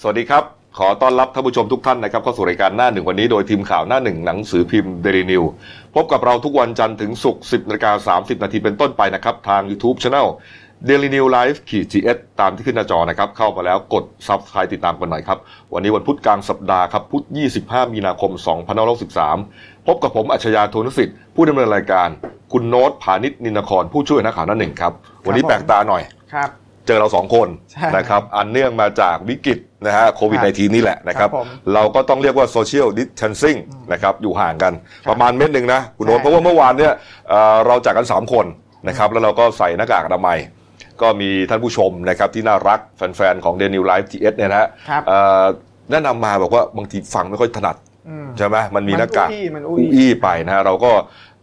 สวัสดีครับ ขอต้อนรับท่านผู้ชมทุกท่านนะครับเข้าสู่รายการหน้าหนึ่งวันนี้โดยทีมข่าวหน้าหนึ่งหนังสือพิมพ์เดลินิวพบกับเราทุกวันจันทร์ถึงศุกร์10นาฬิกา30 นาทีเป็นต้นไปนะครับ ทาง YouTube Channel Daily New Life ขีดจีเอสตามที่ขึ้นหน้าจอนะครับ เข้ามาแล้วกด Subscribe ติดตามกันหน่อยครับ วันนี้วันพุธกลางสัปดาห์ครับ พุธ 25 มีนาคม 2563 พบกับผมอัจฉริยะโทนุสิทธิ์ผู้ดำเนินรายการ คุณโน้ตผานิชนินครผู้ช่วยนักข่าวหน้าหนึ่งครับวันนี้แปลกตาหน่อยครับ เจอเราสองคนใช่นะครับอันเนื่องมาจากวิกฤตนะฮะโควิด -19 นี่แหละนะครับครับผมเราก็ต้องเรียกว่าโซเชียลดิส a ทนซิ่งนะครับอยู่ห่างกันครับประมาณเมตรหนึ่งนะคุณโน้ตใช่เพราะว่าเมื่อวานเนี่ยเอ่อเราจากกัน 3 คนนะครับแล้วเราก็ใส่หน้ากากอนามัยก็มีท่านผู้ชมนะครับที่น่ารักแฟนๆ ของ d ดนิวไลฟ์ทีเอสเนี่ยนะฮะครับเอ่อแนะนำมาบอกว่าบางทีฟังไม่ค่อยถนัดอืมใช่ไหมมันมีหน้ากากมันอุ้ยมันอู้อี้ไปนะฮะเราก็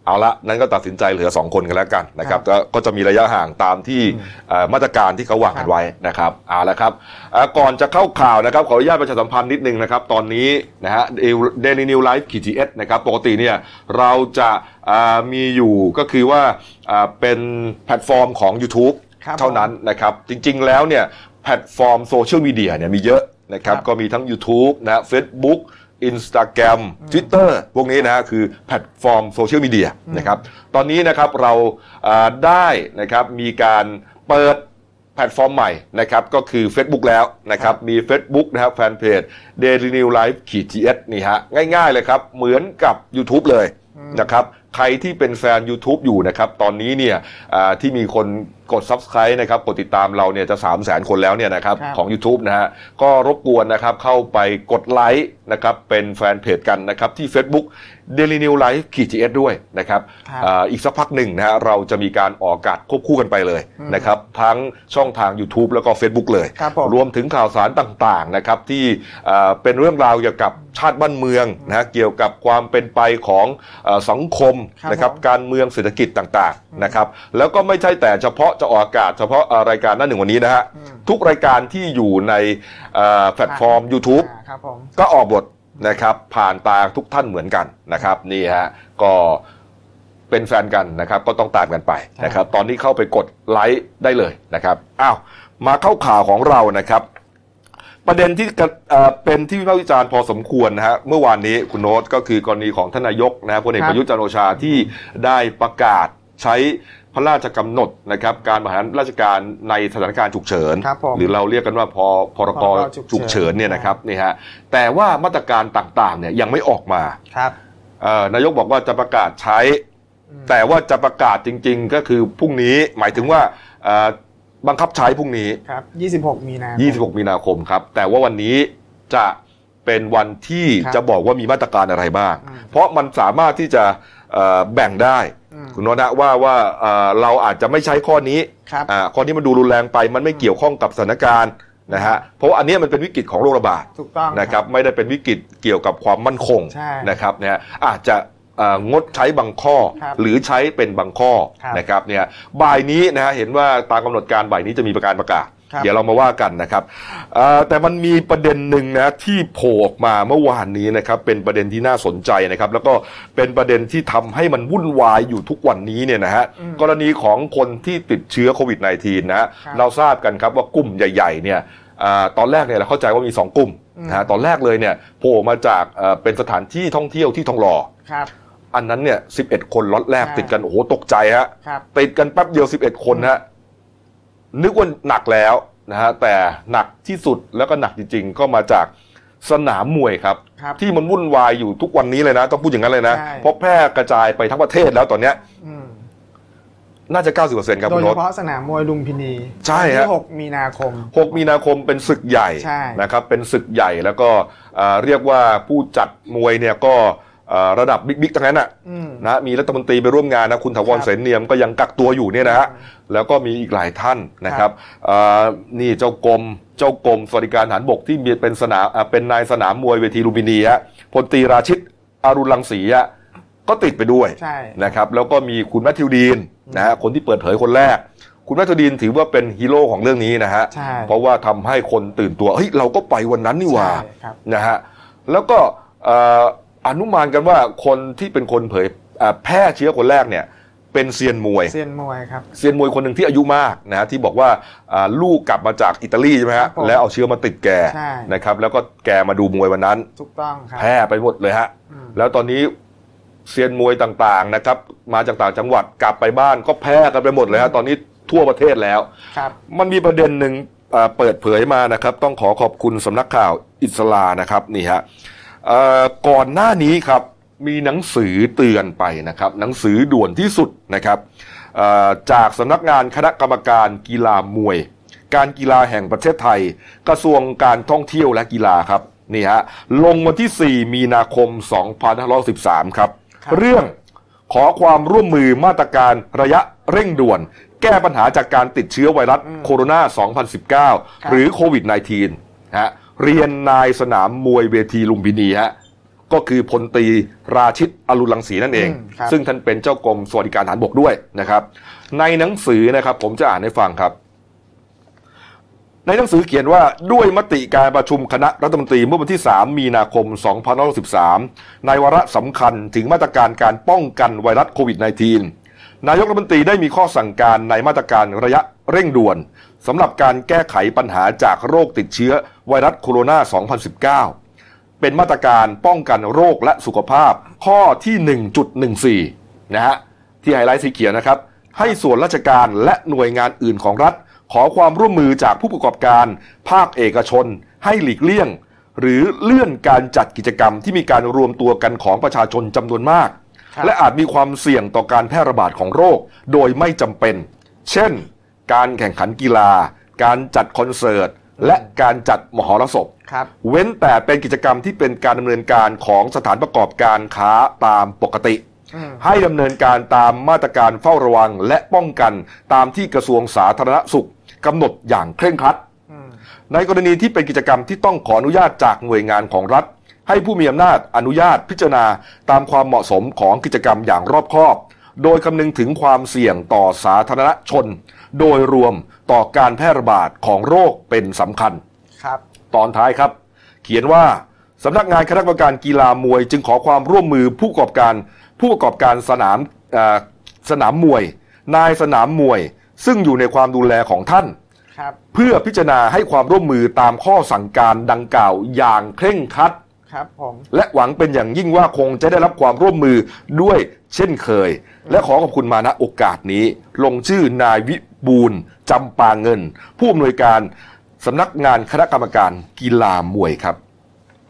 เอาละนั้นก็ตัดสินใจเหลือ 2 คนกันแล้วกันนะครับก็ก็จะมีระยะห่างตามที่เอ่อมาตรการที่เขาวางกันไว้นะครับเอาละครับเอ่อก่อนจะเข้าข่าวนะครับขออนุญาตประชาสัมพันธ์นิดนึงนะครับ ตอนนี้นะฮะ Daily News Live ขีด GS นะครับปกติเนี่ยเราจะอ่ามีอยู่ก็คือว่าอ่าเป็นแพลตฟอร์มของ YouTube ครับเท่านั้นนะครับจริงๆแล้วเนี่ยแพลตฟอร์มโซเชียลมีเดียเนี่ยมีเยอะนะครับครับก็มีทั้ง YouTube นะ Facebook Instagram Twitter พวกนี้นะฮะคือแพลตฟอร์มโซเชียลมีเดียนะครับตอนนี้นะครับเราอ่าได้นะครับมีการเปิดแพลตฟอร์มใหม่นะครับก็คือ Facebook แล้วนะครับมี Facebook นะครับแฟนเพจ Daily News Live ขีด GS นี่ฮะง่ายๆเลยครับ เหมือนกับ YouTube เลยนะครับใครที่เป็นแฟน YouTube อยู่นะครับ ตอนนี้เนี่ยอ่าที่มีคนกด Subscribe นะครับกดติดตามเราเนี่ยจะ 3 0 0 0 0 0คนแล้วเนี่ยนะครับครับ ของ YouTube นะฮะก็รบกวนนะครับเข้าไปกดไลค์นะครับเป็นแฟนเพจกันนะครับที่ Facebook Daily New Life ขีด GS ด้วยนะครับครับ อ่าอีกสักพักหนึ่งนะฮะเราจะมีการออกอากาศควบคู่กันไปเลยนะครับทั้งช่องทาง YouTube แล้วก็ Facebook เลย ครับผม รวมถึงข่าวสารต่างๆนะครับที่อ่าเป็นเรื่องราวเกี่ยวกับชาติบ้านเมืองนะฮะเกี่ยวกับความเป็นไปของเออสังคมครับนะครับผม การเมืองเศรษฐกิจต่างๆนะครับแล้วก็ไม่ใช่แต่เฉพาะจะออกอากาศเฉพาะเอ่อรายการหน้าหนึ่งวันนี้นะฮะ ทุกรายการที่อยู่ในเอ่อแพลตฟอร์ม YouTube อ่าครับผมก็ออกบทนะครับผ่านตาทุกท่านเหมือนกันนะครับนี่ฮะก็เป็นแฟนกันนะครับก็ต้องตามกันไปนะครับตอนนี้เข้าไปกดไลค์ได้เลยนะครับอ้าวมาเข้าข่าวของเรานะครับ ประเด็นที่กระเอ่อเป็นที่วิพากษ์วิจารณ์พอสมควรนะฮะเมื่อวานนี้คุณโน้ตก็คือกรณีของท่านนายกนะฮะพลเอกครับประยุทธ์จันทร์โอชาที่ได้ประกาศใช้ พระราชกำหนดนะครับการบริหารราชการในสถานการณ์ฉุกเฉิน ครับผมหรือเราเรียกกันว่าพอพรกพรกฉุฉุกกเฉิเฉินนเนี่ยนะครับนี่ฮะแต่ว่ามาตรการต่างๆเนี่ยยังไม่ออกมาครับเอ่อนายกบอกว่าจะประกาศใช้ อืมแต่ว่าจะประกาศจริง ๆ ก็คือพรุ่งนี้หมายถึงว่าเอ่อบังคับใช้พรุ่งนี้ ครับ 26 มีนาคม 26 มีนาคมครับ แต่ว่าวันนี้จะเป็นวันที่ครับจะบอกว่ามีมาตรการอะไรบ้าง อืม เพราะมันสามารถที่จะเอ่อแบ่งได้อืม คุณโนนะว่าว่าเอ่อเราอาจจะไม่ใช้ข้อนี้ครับอ่าข้อนี้มันดูรุนแรงไป มันไม่เกี่ยวข้องกับสถานการณ์นะฮะเพราะว่าอันเนี้ยมันเป็นวิกฤตของโรคระบาดถูกต้องนะครับไม่ได้เป็นวิกฤตเกี่ยวกับความมั่นคงใช่นะครับเนี่ยอาจจะเอ่องดใช้บางข้อครับหรือใช้เป็นบางข้อครับนะครับเนี่ยบ่ายนี้นะฮะเห็นว่าตามกำหนดการบ่ายนี้จะมีประการประกาศครับ เดี๋ยวเรามาว่ากันนะครับเอ่อแต่มันมีประเด็นหนึ่งนะที่โผล่ออกมาเมื่อวานนี้นะครับเป็นประเด็นที่น่าสนใจนะครับ แล้วก็เป็นประเด็นที่ทำให้มันวุ่นวายอยู่ทุกวันนี้เนี่ยนะฮะกรณีของคนที่ติดเชื้อโควิด -19 นะฮะครับเราทราบกันครับว่ากลุ่มใหญ่ ๆ เนี่ยอ่าตอนแรกเนี่ยเราเข้าใจว่ามีสองกลุ่มนะฮะตอนแรกเลยเนี่ยโผล่มาจากเอ่อเป็นสถานที่ท่องเที่ยวที่ทองหล่อครับอันนั้นเนี่ย11 คนล็อตแรกใช่ติดกันโอ้โหตกใจฮะครับติดกันแป๊บเดียว 11 คนฮะ นึกว่าหนักแล้วนะฮะแต่หนักที่สุดแล้วก็หนักจริง ๆ ก็มาจากสนามมวยครับ ครับที่มันวุ่นวายอยู่ทุกวันนี้เลยนะ ต้องพูดอย่างนั้นเลยนะ ใช่ เพราะแพร่กระจายไปทั้งประเทศแล้วตอนเนี้ยอืมน่าจะ 90%ครับโดคุยณเฉโนตพาะสนามมวยลุมพินีใช่ฮะวันที่6มีนาคม6มีนาคมเป็นศึกใหญ่ใช่ นะครับเป็นศึกใหญ่แล้วก็เอ่อเรียกว่าผู้จัดมวยเนี่ยก็เอ่อ ระดับบิ๊กๆทั้งนั้นอะอืมนะมีรัฐมนตรีไปร่วมงานนะคุณถาวรครับเสนเนียมก็ยังกักตัวอยู่เนี่ยนะฮะแล้วก็มีอีกหลายท่านนะครับเอ่อนี่เจ้ากรมเจ้ากรมสวัสดิการทหารบกที่มีเป็นสนามอะเป็นนายสนามมวยเวทีลุมพินีฮะพลตรีราชิตอารุณรังสีอะก็ติดไปด้วยใช่นะครับแล้วก็มีคุณแมทธิวดีนนะฮะคนที่เปิดเผยคนแรก คุณแมทธิวดีนถือว่าเป็นฮีโร่ของเรื่องนี้นะฮะใช่เพราะว่าทำให้คนตื่นตัวเฮ้ยเราก็ไปวันนั้นนี่หว่าใช่ครับนะฮะแล้วก็เอ่ออนุมานกันว่าคนที่เป็นคนเผยเอ่อแพร่เชื้อคนแรกเนี่ยเป็นเซียนมวยเซียนมวยครับเซียนมวยคนหนึ่งที่อายุมากนะฮะที่บอกว่าอ่าลูกกลับมาจากอิตาลีใช่ไหมครัฮะบผมแล้วเอาเชื้อมาติดแกใช่นะครับแล้วก็แกมาดูมวยวันนั้นถูกต้องครับแพร่ไปหมดเลยฮะอืมแล้วตอนนี้เซียนมวยต่างๆนะครับมาจากต่างจังหวัดกลับไปบ้านก็แพร่กันไปหมดเลยฮะตอนนี้ทั่วประเทศแล้วครับมันมีประเด็นหนึ่งเอ่อเปิดเผยมานะครับ ต้องขอขอบคุณสำนักข่าวอิสลานะครับนี่ฮะเอ่อ ก่อนหน้านี้ครับมีหนังสือเตือนไปนะครับ หนังสือด่วนที่สุดนะครับเอ่อจากสำนักงานคณะกรรมการกีฬามวย การกีฬาแห่งประเทศไทย กระทรวงการท่องเที่ยวและกีฬาครับนี่ฮะลงวันที่ 4 มีนาคม 2513 ครับครับเรื่องขอความร่วมมือมาตรการระยะเร่งด่วน แก้ปัญหาจากการติดเชื้อไวรัสโคโรนา 2019 หรือโควิด -19 ฮะ เรียนนายสนามมวยเวทีลุมพินีฮะก็คือพลตรีราชิตอรุณรังสีนั่นเองอืมครับซึ่งท่านเป็นเจ้ากรมสวัสดิการทหารบกด้วยนะครับ ในหนังสือนะครับผมจะอ่านให้ฟังครับ ในหนังสือเขียนว่าด้วยมติการประชุมคณะรัฐมนตรีเมื่อวันที่ 3 มีนาคม 2513ในวาระสำคัญถึงมาตรการการป้องกันไวรัสโควิด -19 นายกรัฐมนตรีได้มีข้อสั่งการในมาตรการระยะ เร่งด่วนสำหรับการแก้ไขปัญหาจากโรคติดเชื้อไวรัสโคโรนา 2019 เป็นมาตรการป้องกันโรคและสุขภาพ ข้อที่ 1.14 นะฮะ ที่ไฮไลท์สีเขียวนะครับ ให้ส่วนราชการและหน่วยงานอื่นของรัฐ ขอความร่วมมือจากผู้ประกอบการ ภาคเอกชน ให้หลีกเลี่ยง หรือเลื่อนการจัดกิจกรรมที่มีการรวมตัวกันของประชาชนจำนวนมากครับและอาจมีความเสี่ยงต่อการแพร่ระบาดของโรค โดยไม่จำเป็น เช่น การแข่งขันกีฬา การจัดคอนเสิร์ต และการจัดมหรสพครับเว้นแต่เป็นกิจกรรมที่เป็นการดำเนินการของสถานประกอบการค้าตามปกติอืมให้ดำเนินการตามมาตรการเฝ้าระวังและป้องกันตามที่กระทรวงสาธารณสุขกำหนดอย่างเคร่งครัดอืมในกรณีที่เป็นกิจกรรมที่ต้องขออนุญาตจากหน่วยงานของรัฐ ให้ผู้มีอำนาจอนุญาตพิจารณาตามความเหมาะสมของกิจกรรมอย่างรอบคอบ โดยคำนึงถึงความเสี่ยงต่อสาธารณชน โดยรวมต่อการแพร่ระบาดของโรคเป็นสำคัญ ครับ ตอนท้ายครับ เขียนว่าสำนักงานคณะกรรมการกีฬามวยจึงขอความร่วมมือผู้ประกอบการผู้ประกอบการสนามเอ่อสนามมวย นายสนามมวย ซึ่งอยู่ในความดูแลของท่านครับเพื่อพิจารณาให้ความร่วมมือตามข้อสั่งการดังกล่าวอย่างเคร่งครัดครับผมและหวังเป็นอย่างยิ่งว่าคงจะได้รับความร่วมมือด้วยเช่นเคย และขอขอบคุณมาณโอกาสนี้ ลงชื่อนายวิ บูลย์จำปาเงิน ผู้อำนวยการสำนักงานคณะกรรมการกีฬามวยครับ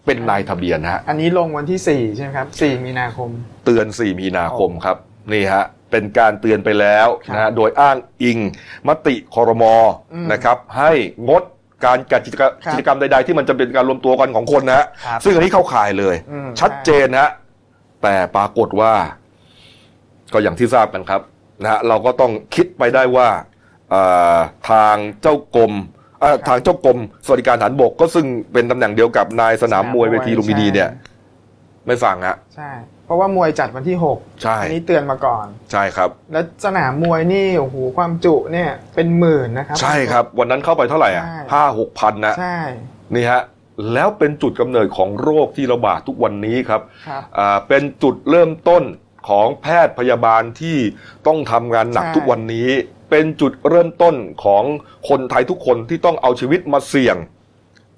เป็นนายทะเบียนฮะอันนี้ลงวันที่ 4 ใช่ไหมครับ 4 มีนาคม เตือน 4 มีนาคมครับนี่ฮะเป็นการเตือนไปแล้วครับนะฮะโดยอ้างอิงมติคอรมออืมนะครับ ให้งดการจัดกิจกรรมครับกิจกรรมใด ๆ ที่มันจะเป็นการรวมตัวกันของคนนะฮะครับซึ่งอันนี้เข้าข่ายเลยอืมชัดเจนฮะแต่ปรากฏว่า ก็อย่างที่ทราบกันครับนะฮะเราก็ต้องคิดไปได้ว่าเอ่อ ทางเจ้ากรมเอ่อทางเจ้ากรมสวัสดิการฐานบก ก็ซึ่งเป็นตำแหน่งเดียวกับนายสนามมวยเวทีลุมพินีเนี่ย ไม่ฟังฮะใช่เพราะว่ามวยจัดวันที่6ใช่อันี้เตือนมาก่อน ใช่ครับ แล้วสนามมวยนี่โอ้โหความจุเนี่ยเป็นหมื่นนะครับ ใช่ครับ วันนั้นเข้าไปเท่าไหร่อะใช่ห้าหกพันนะใช่นี่ฮะแล้วเป็นจุดกำเนิดของโรคที่ระบาดทุกวันนี้ครับครับอ่าเป็นจุดเริ่มต้น ของแพทย์พยาบาลที่ต้องทำงานหนักใช่ ทุกวันนี้ เป็นจุดเริ่มต้นของคนไทยทุกคนที่ต้องเอาชีวิตมาเสี่ยง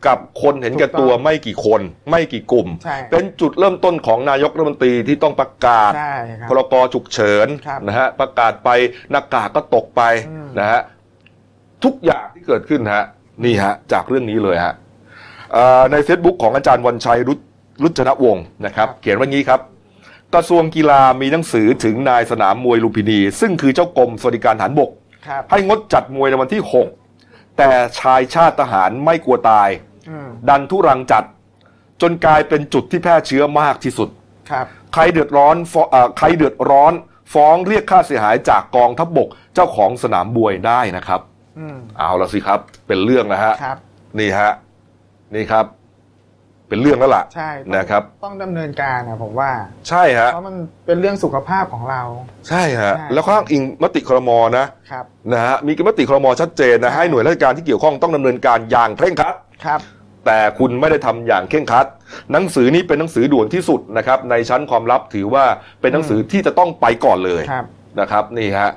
กับคนเห็นแก่ตัวไม่กี่คน ไม่กี่กลุ่ม ใช่เป็นจุดเริ่มต้นของนายกรัฐมนตรีที่ต้องประกาศ ใช่ครับ พรกฉุกเฉินครับนะฮะประกาศไปหน้ากากก็ตกไปอืม นะฮะทุกอย่างที่เกิดขึ้นฮะนี่ฮะจากเรื่องนี้เลยฮะเอ่อใน Facebook ของอาจารย์วันชัยรุจรุจนวงศ์นะครับ เขียนว่างี้ครับ กระทรวงกีฬามีหนังสือถึงนายสนามมวยลุมพินี ซึ่งคือเจ้ากรมสวัสดิการฐานบก ครับ ให้งดจัดมวยในวันที่ 6 แต่ชายชาติทหารไม่กลัวตาย อืมดันทุรังจัด จนกลายเป็นจุดที่แพร่เชื้อมากที่สุด ครับ ใครเดือดร้อนฟ้องเอ่อใครเดือดร้อน ฟ้องเรียกค่าเสียหายจากกองทัพบกเจ้าของสนามบวยได้นะครับ อืมเอาละสิครับเป็นเรื่องนะฮะ ครับ นี่ฮะ นี่ครับ เป็นเรื่องแล้วล่ะใช่ต้องนะครับ ต้องดำเนินการนะผมว่า ใช่ฮะเพราะมันเป็นเรื่องสุขภาพของเรา ใช่ฮะใช่ แล้วข้างอิงมติครมนะ ครับ นะฮะมีมติครมชัดเจนนะใช่ให้หน่วยราชการที่เกี่ยวข้องต้องดำเนินการอย่างเคร่งครัด ครับ แต่คุณไม่ได้ทำอย่างเคร่งครัด หนังสือนี้เป็นหนังสือด่วนที่สุดนะครับ ในชั้นความลับถือว่าเป็นหนังสือที่จะต้องไปก่อนเลยครับ นะครับ นี่ฮะ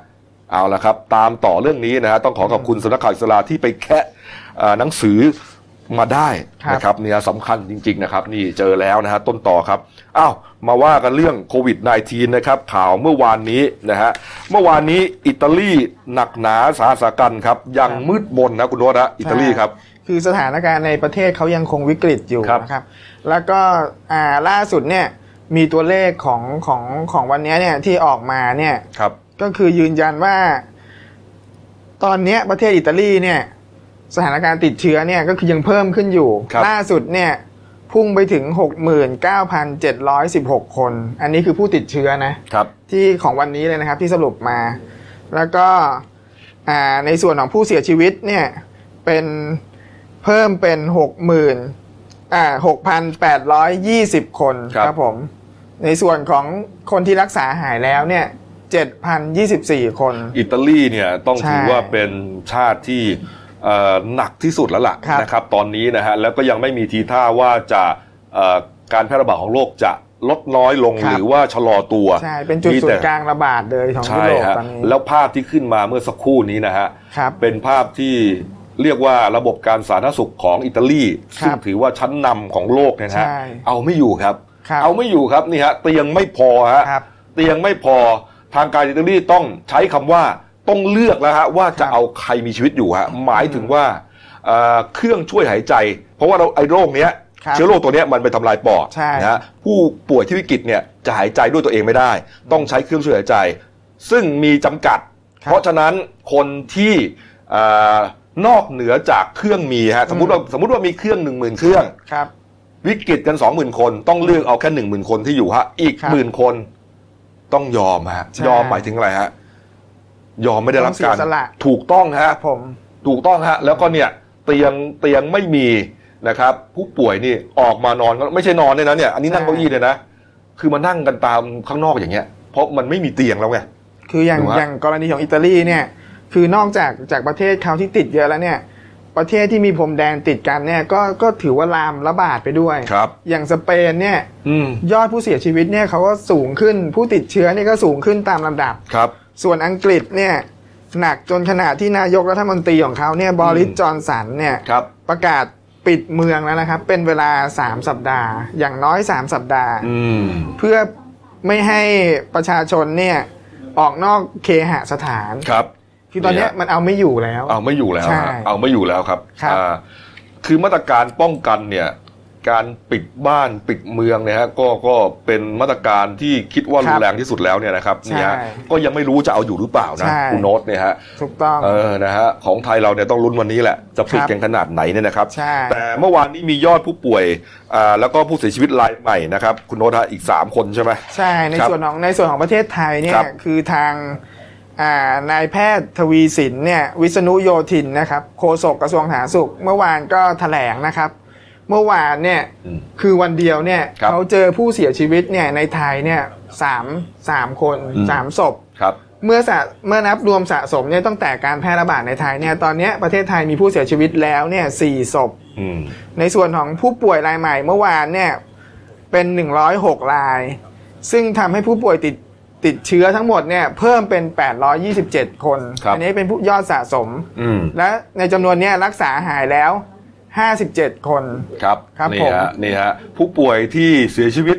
เอาละครับ ตามต่อเรื่องนี้นะฮะต้องขอขอบคุณสำนักข่าวอิสราที่ไปแคะเอ่อหนังสือ มาได้ครับนะครับเนี่ยสำคัญจริง ๆ นะครับ นี่เจอแล้วนะฮะต้นต่อครับอ้าวมาว่ากันเรื่องโควิด -19 นะครับข่าวเมื่อวานนี้นะฮะเมื่อวานนี้อิตาลีหนักหนาสาหัสกันครับ ยังมืดมนนะคุณโนตฮะอิตาลีครับ คือสถานการณ์ในประเทศเขายังคงวิกฤตอยู่ครับนะครับ แล้วก็อ่าล่าสุดเนี่ยมีตัวเลขของของของวันนี้เนี่ยที่ออกมาเนี่ยครับก็คือยืนยันว่า ตอนเนี้ยประเทศอิตาลีเนี่ย สถานการณ์ติดเชื้อเนี่ยก็คือยังเพิ่มขึ้นอยู่ครับล่าสุดเนี่ยพุ่งไปถึง 69,716 คน อันนี้คือผู้ติดเชื้อนะครับที่ของวันนี้เลยนะครับที่สรุปมา แล้วก็อ่าในส่วนของผู้เสียชีวิตเนี่ยเป็นเพิ่มเป็นหกหมื่นอ่าหกพันแปดร้อยยี่สิบคนครับผม ในส่วนของคนที่รักษาหายแล้วเนี่ยเจ็ดพันยี่สิบสี่คน อิตาลีเนี่ยต้องใช่ถือว่าเป็นชาติที่เอ่อ หนักที่สุดแล้วล่ะครับนะครับตอนนี้นะฮะแล้วก็ยังไม่มีทีท่าว่าจะเอ่อการแพร่ระบาดของโรคจะลดน้อยลงครับหรือว่าชะลอตัวใช่เป็นจุดมีศูนแต่ย์กลางระบาดเลยของยุใช่โรปฮะตอนนี้แล้วภาพที่ขึ้นมาเมื่อสักครู่นี้นะฮะครับเป็นภาพที่เรียกว่าระบบการสาธารณสุขของอิตาลีครับซึ่งถือว่าชั้นนำของโลกเนี่ยนะฮะใช่เอาไม่อยู่ครับครับ เอาไม่อยู่ครับนี่ฮะเตียงไม่พอฮะครับเตียงไม่พอทางการอิตาลีต้องใช้คำว่า ต้องเลือกแล้วฮะว่าจะครับเอาใครมีชีวิตอยู่ฮะหมายถึงว่าเอ่อเครื่องช่วยหายใจ เพราะว่าเราไอ้โรคเนี้ยครับเชื้อโรคตัวเนี้ยมันไปทำลายปอดใช่ นะฮะผู้ป่วยที่วิกฤตเนี่ยจะหายใจด้วยตัวเองไม่ได้ ต้องใช้เครื่องช่วยหายใจ ซึ่งมีจำกัดครับเพราะฉะนั้นคนที่เอ่อนอกเหนือจากเครื่องมีฮะสมมติว่าสมมติว่ามีเครื่องหนึ่งหมื่นเครื่อง ครับ วิกฤตกันสองหมื่นคนต้องเลือกเอาแค่หนึ่งหมื่นคนที่อยู่ฮะอีกครับหมื่นคน ต้องยอมฮะใช่ ยอมหมายถึงอะไรฮะ ยอมไม่ได้รับต้องเสียการสละถูกต้องคฮะรับผมถูกต้องฮะแล้วก็เนี่ยเตียงเตียงไม่มีนะครับ ผู้ป่วยนี่ออกมานอนก็ไม่ใช่นอนเลยนะเนี่ยอันนี้นั่งใช่เก้าอี้เลยนะคือมานั่งกันตามข้างนอกอย่างเงี้ย เพราะมันไม่มีเตียงแล้วไงคืออย่างถูกไหมอย่างกรณีของอิตาลีเนี่ย คือนอกจากจากประเทศเขาที่ติดเยอะแล้วเนี่ย ประเทศที่มีพรมแดนติดกันเนี่ยก็ก็ถือว่าลามระบาดไปด้วยครับ อย่างสเปนเนี่ยอืมยอดผู้เสียชีวิตเนี่ยเขาก็สูงขึ้นผู้ติดเชื้อเนี่ยก็สูงขึ้นตามลำดับครับ ส่วนอังกฤษเนี่ยหนักจนขนาดที่นายกรัฐมนตรีของเขาเนี่ยบริสอืมจอนสันเนี่ยครับประกาศปิดเมืองแล้วนะครับ เป็นเวลา 3 สัปดาห์ อย่างน้อย 3 สัปดาห์อืมเพื่อไม่ให้ประชาชนเนี่ยออกนอกเคหสถานครับคือตอนเนี้ยเนี่ยมันเอาไม่อยู่แล้ว เอาไม่อยู่แล้วใช่ฮะเอาไม่อยู่แล้วครับครับอ่าคือมาตรการป้องกันเนี่ย การปิดบ้านปิดเมืองเนี่ยฮะก็ก็เป็นมาตรการที่คิดว่ารุนแรงที่สุดแล้วเนี่ยนะครับใช่เนี่ยฮะก็ยังไม่รู้จะเอาอยู่หรือเปล่านะใช่คุณโน้ตเนี่ยฮะถูกต้องเออนะฮะของไทยเราเนี่ยต้องลุ้นวันนี้แหละจะปิดครับกันขนาดไหนเนี่ยนะครับใช่แต่เมื่อวานนี้มียอดผู้ป่วยอ่าแล้วก็ผู้เสียชีวิตรายใหม่นะครับ คุณโน้ตฮะอีก 3 คนใช่ไหมใช่ในครับส่วนของในส่วนของประเทศไทยเนี่ครัยบคือทางอ่านายแพทย์ทวีสินเนี่ยวิษณุโยธินนะครับโฆษกกระทรวงสาธารณสุขเมื่อวานก็แถลงนะครับ เมื่อวานเนี่ยอืมคือวันเดียวเนี่ยครับเขาเจอผู้เสียชีวิตเนี่ยในไทยเนี่ยสามสามคนอืมสามศพครับเมื่อสะเมื่อนับรวมสะสมเนี่ยตั้งแต่การแพร่ระบาดในไทยเนี่ยตอนเนี้ยประเทศไทยมีผู้เสียชีวิตแล้วเนี่ยสี่ศพอืมในส่วนของผู้ป่วยรายใหม่เมื่อวานเนี่ยเป็น106ราย ซึ่งทำให้ผู้ป่วยติดติดเชื้อทั้งหมดเนี่ยเพิ่มเป็น 827 คนครับอันี้เป็นผู้ยอดสะสมอืมและในจำนวนเนี้ยรักษาหายแล้ว 57 คนครับครับนี่ผมฮะนี่ฮะผู้ป่วยที่เสียชีวิต